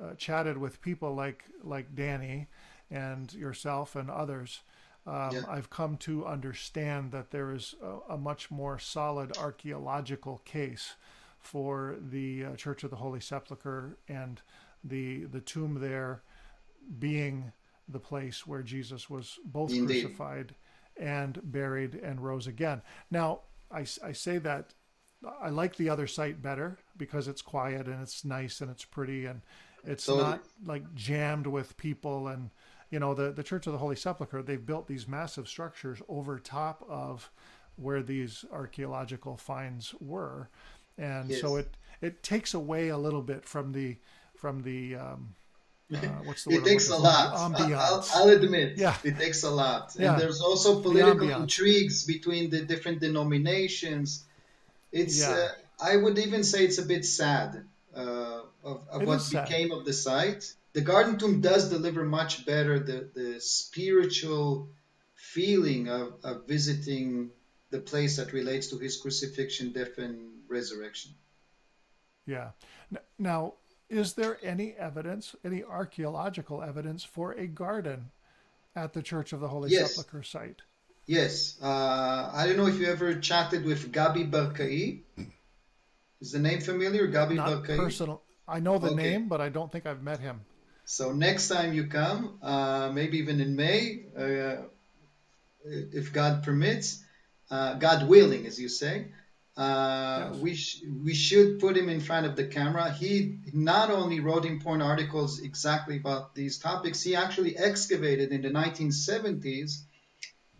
Speaker 2: uh, chatted with people like like Danny and yourself and others, um,
Speaker 3: Yeah.
Speaker 2: I've come to understand that there is a, a much more solid archaeological case for the uh, Church of the Holy Sepulchre and the the tomb there being the place where Jesus was both
Speaker 3: Indeed.
Speaker 2: crucified and buried and rose again. Now, I, I say that I like the other site better because it's quiet and it's nice and it's pretty and it's
Speaker 3: Totally.
Speaker 2: not like jammed with people and you know the the Church of the Holy Sepulchre they've built these massive structures over top of where these archaeological finds were and so it it takes away a little bit from the from the um, uh, what's the
Speaker 3: It takes a lot. I'll. I'll admit.
Speaker 2: Yeah.
Speaker 3: It takes a lot.
Speaker 2: Yeah.
Speaker 3: And there's also political
Speaker 2: ambiance.
Speaker 3: intrigues between the different denominations. It's,
Speaker 2: Yeah.
Speaker 3: uh, I would even say it's a bit sad uh, of, of
Speaker 2: It
Speaker 3: what
Speaker 2: is sad.
Speaker 3: became of the site. The Garden Tomb does deliver much better the, the spiritual feeling of, of visiting the place that relates to his crucifixion, death, and resurrection.
Speaker 2: Yeah. Now, is there any evidence, any archaeological evidence for a garden at the Church of the Holy
Speaker 3: Yes.
Speaker 2: Sepulchre site?
Speaker 3: Yes. Uh, I don't know if you ever chatted with Gabi Barkai. Is the name familiar? Gabi
Speaker 2: Not
Speaker 3: Barkai?
Speaker 2: personal. I know the
Speaker 3: Okay.
Speaker 2: name, but I don't think I've met him.
Speaker 3: So next time you come, uh, maybe even in May, uh, if God permits, uh, God willing, as you say, uh,
Speaker 2: Yes.
Speaker 3: we sh- we should put him in front of the camera. He not only wrote important articles exactly about these topics, he actually excavated in the 1970s,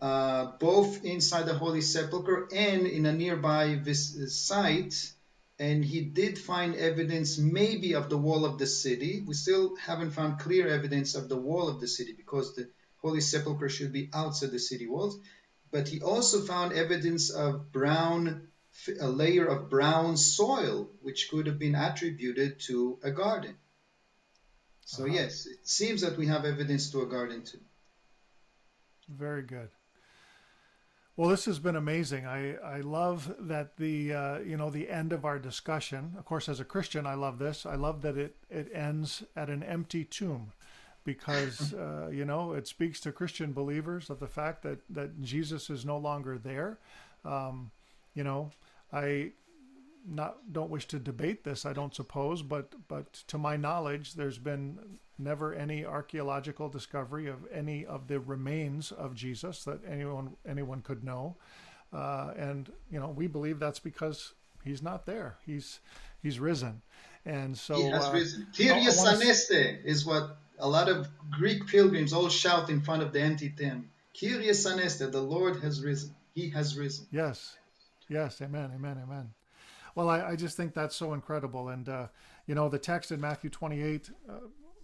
Speaker 3: uh, both inside the Holy Sepulchre and in a nearby vis- site and he did find evidence maybe of the wall of the city. We still haven't found clear evidence of the wall of the city because the Holy Sepulchre should be outside the city walls. But he also found evidence of brown, a layer of brown soil, which could have been attributed to a garden. So
Speaker 2: Uh-huh.
Speaker 3: yes, it seems that we have evidence to a garden too.
Speaker 2: Very good. Well, this has been amazing. I, I love that the uh, you know the end of our discussion. Of course, as a Christian, I love this. I love that it it ends at an empty tomb, because uh, you know it speaks to Christian believers of the fact that that Jesus is no longer there. Um, you know, I not don't wish to debate this. I don't suppose, but but to my knowledge, there's been never any archaeological discovery of any of the remains of Jesus that anyone anyone could know, uh, and you know we believe that's because he's not there. He's he's risen, and so
Speaker 3: he has
Speaker 2: uh,
Speaker 3: risen.
Speaker 2: I- I
Speaker 3: Kyrie
Speaker 2: wanna s-
Speaker 3: Aneste is what a lot of Greek pilgrims all shout in front of the empty tomb. Kyrie Aneste, the Lord has risen. He has risen.
Speaker 2: Yes. Yes. Amen. Amen. Amen. Well, I, I just think that's so incredible. And, uh, you know, the text in Matthew 28, uh,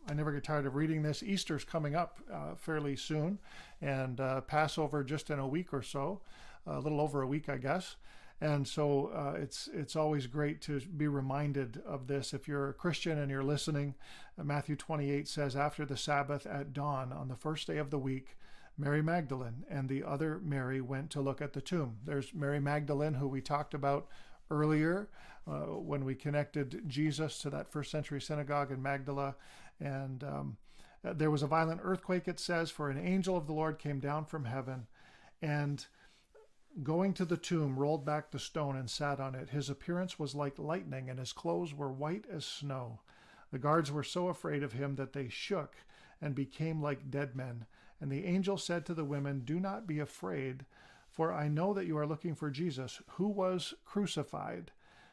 Speaker 2: I never get tired of reading this. Easter's coming up uh, fairly soon, and uh, Passover just in a week or so, a little over a week, I guess. And so uh, it's it's always great to be reminded of this. If you're a Christian and you're listening, uh, Matthew 28 says, After the Sabbath at dawn on the first day of the week, Mary Magdalene and the other Mary went to look at the tomb. There's Mary Magdalene, who we talked about earlier uh, when we connected Jesus to that first century synagogue in Magdala. And um, uh, there was a violent earthquake, it says, for an angel of the Lord came down from heaven and going to the tomb, rolled back the stone and sat on it. His appearance was like lightning, and his clothes were white as snow. The guards were so afraid of him that they shook and became like dead men. And the angel said to the women, Do not be afraid, for I know that you are looking for Jesus, who was crucified.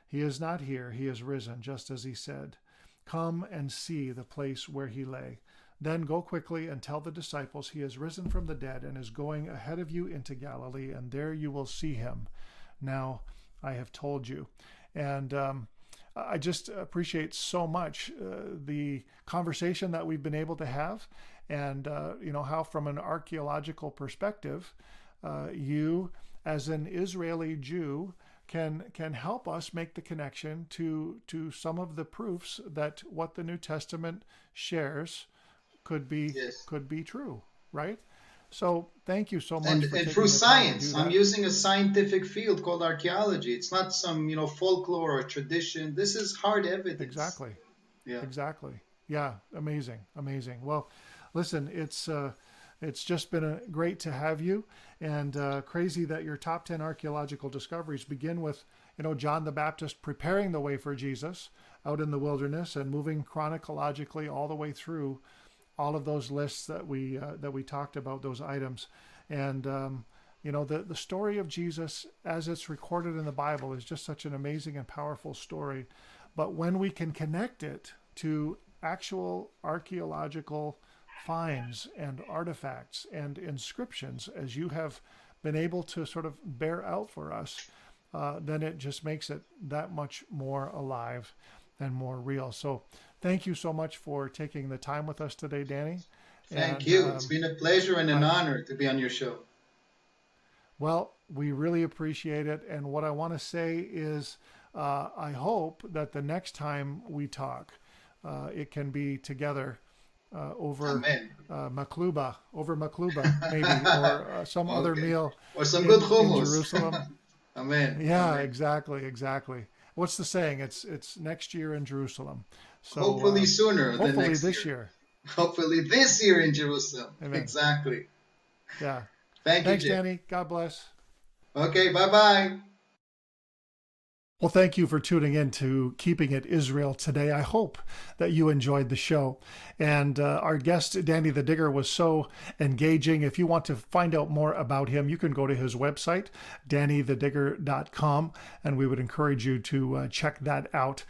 Speaker 2: He is not here, he is risen, just as he said. Come and see the place where he lay. Then go quickly and tell the disciples he has risen from the dead and is going ahead of you into Galilee, and there you will see him. Now I have told you. And um, I just appreciate so much uh, the conversation that we've been able to have, and uh, you know how, from an archaeological perspective, uh, you, as an Israeli Jew, can can help us make the connection to to some of the proofs that what the New Testament shares could be yes. could be true, right? So thank you so much.
Speaker 3: And, and through science, I'm using a scientific field called archaeology. It's not some you know folklore or tradition. This is hard evidence.
Speaker 2: Exactly. Yeah. Exactly. Yeah. Amazing. Amazing. Well, listen, it's uh, it's just been a, great to have you, and uh, crazy that your top ten archaeological discoveries begin with you know John the Baptist preparing the way for Jesus out in the wilderness and moving chronologically all the way through all of those lists that we uh, that we talked about those items. And um, you know the the story of Jesus as it's recorded in the Bible is just such an amazing and powerful story. But when we can connect it to actual archaeological finds and artifacts and inscriptions as you have been able to sort of bear out for us uh, then it just makes it that much more alive and more real so Thank you so much for taking the time with us today, Danny.
Speaker 3: Thank and, you. Um, it's been a pleasure and an I, honor to be on your show.
Speaker 2: Well, we really appreciate it. And what I want to say is, uh, I hope that the next time we talk, uh, it can be together uh, over uh, makluba, over makluba, maybe, or uh, some okay. other meal,
Speaker 3: or some in, good hummus
Speaker 2: in Jerusalem.
Speaker 3: Amen.
Speaker 2: Yeah,
Speaker 3: Amen.
Speaker 2: exactly, exactly. What's the saying? It's it's next year in Jerusalem.
Speaker 3: So hopefully uh, sooner.
Speaker 2: Hopefully this year. year.
Speaker 3: Hopefully this year in Jerusalem. Amen. Exactly.
Speaker 2: Yeah.
Speaker 3: Thank
Speaker 2: Thanks,
Speaker 3: you,
Speaker 2: Danny. God bless.
Speaker 3: Okay. Bye bye.
Speaker 2: Well, thank you for tuning in to Keeping It Israel today. I hope that you enjoyed the show. And uh, our guest, Danny the Digger, was so engaging. If you want to find out more about him, you can go to his website, dannythedigger.com, and we would encourage you to uh, check that out.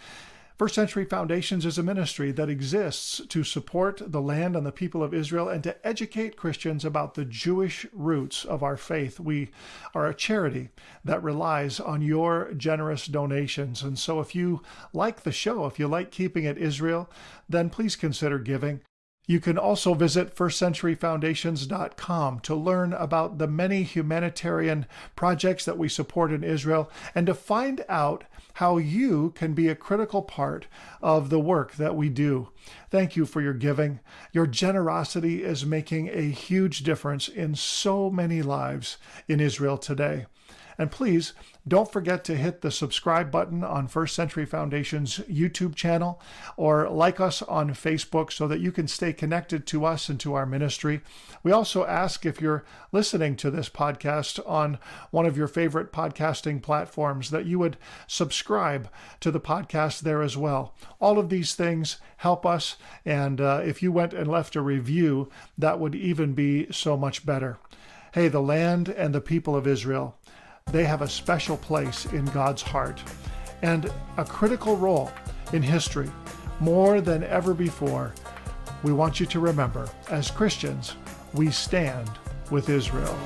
Speaker 2: First Century Foundations is a ministry that exists to support the land and the people of Israel and to educate Christians about the Jewish roots of our faith. We are a charity that relies on your generous donations. And so if you like the show, if you like keeping it Israel, then please consider giving. You can also visit firstcenturyfoundations.com to learn about the many humanitarian projects that we support in Israel and to find out how you can be a critical part of the work that we do. Thank you for your giving. Your generosity is making a huge difference in so many lives in Israel today. And please don't forget to hit the subscribe button on First Century Foundation's YouTube channel or like us on Facebook so that you can stay connected to us and to our ministry. We also ask if you're listening to this podcast on one of your favorite podcasting platforms that you would subscribe to the podcast there as well. All of these things help us, and uh, if you went and left a review, that would even be so much better. Hey, the land and the people of Israel they have a special place in God's heart and a critical role in history more than ever before. We want you to remember, as Christians, we stand with Israel.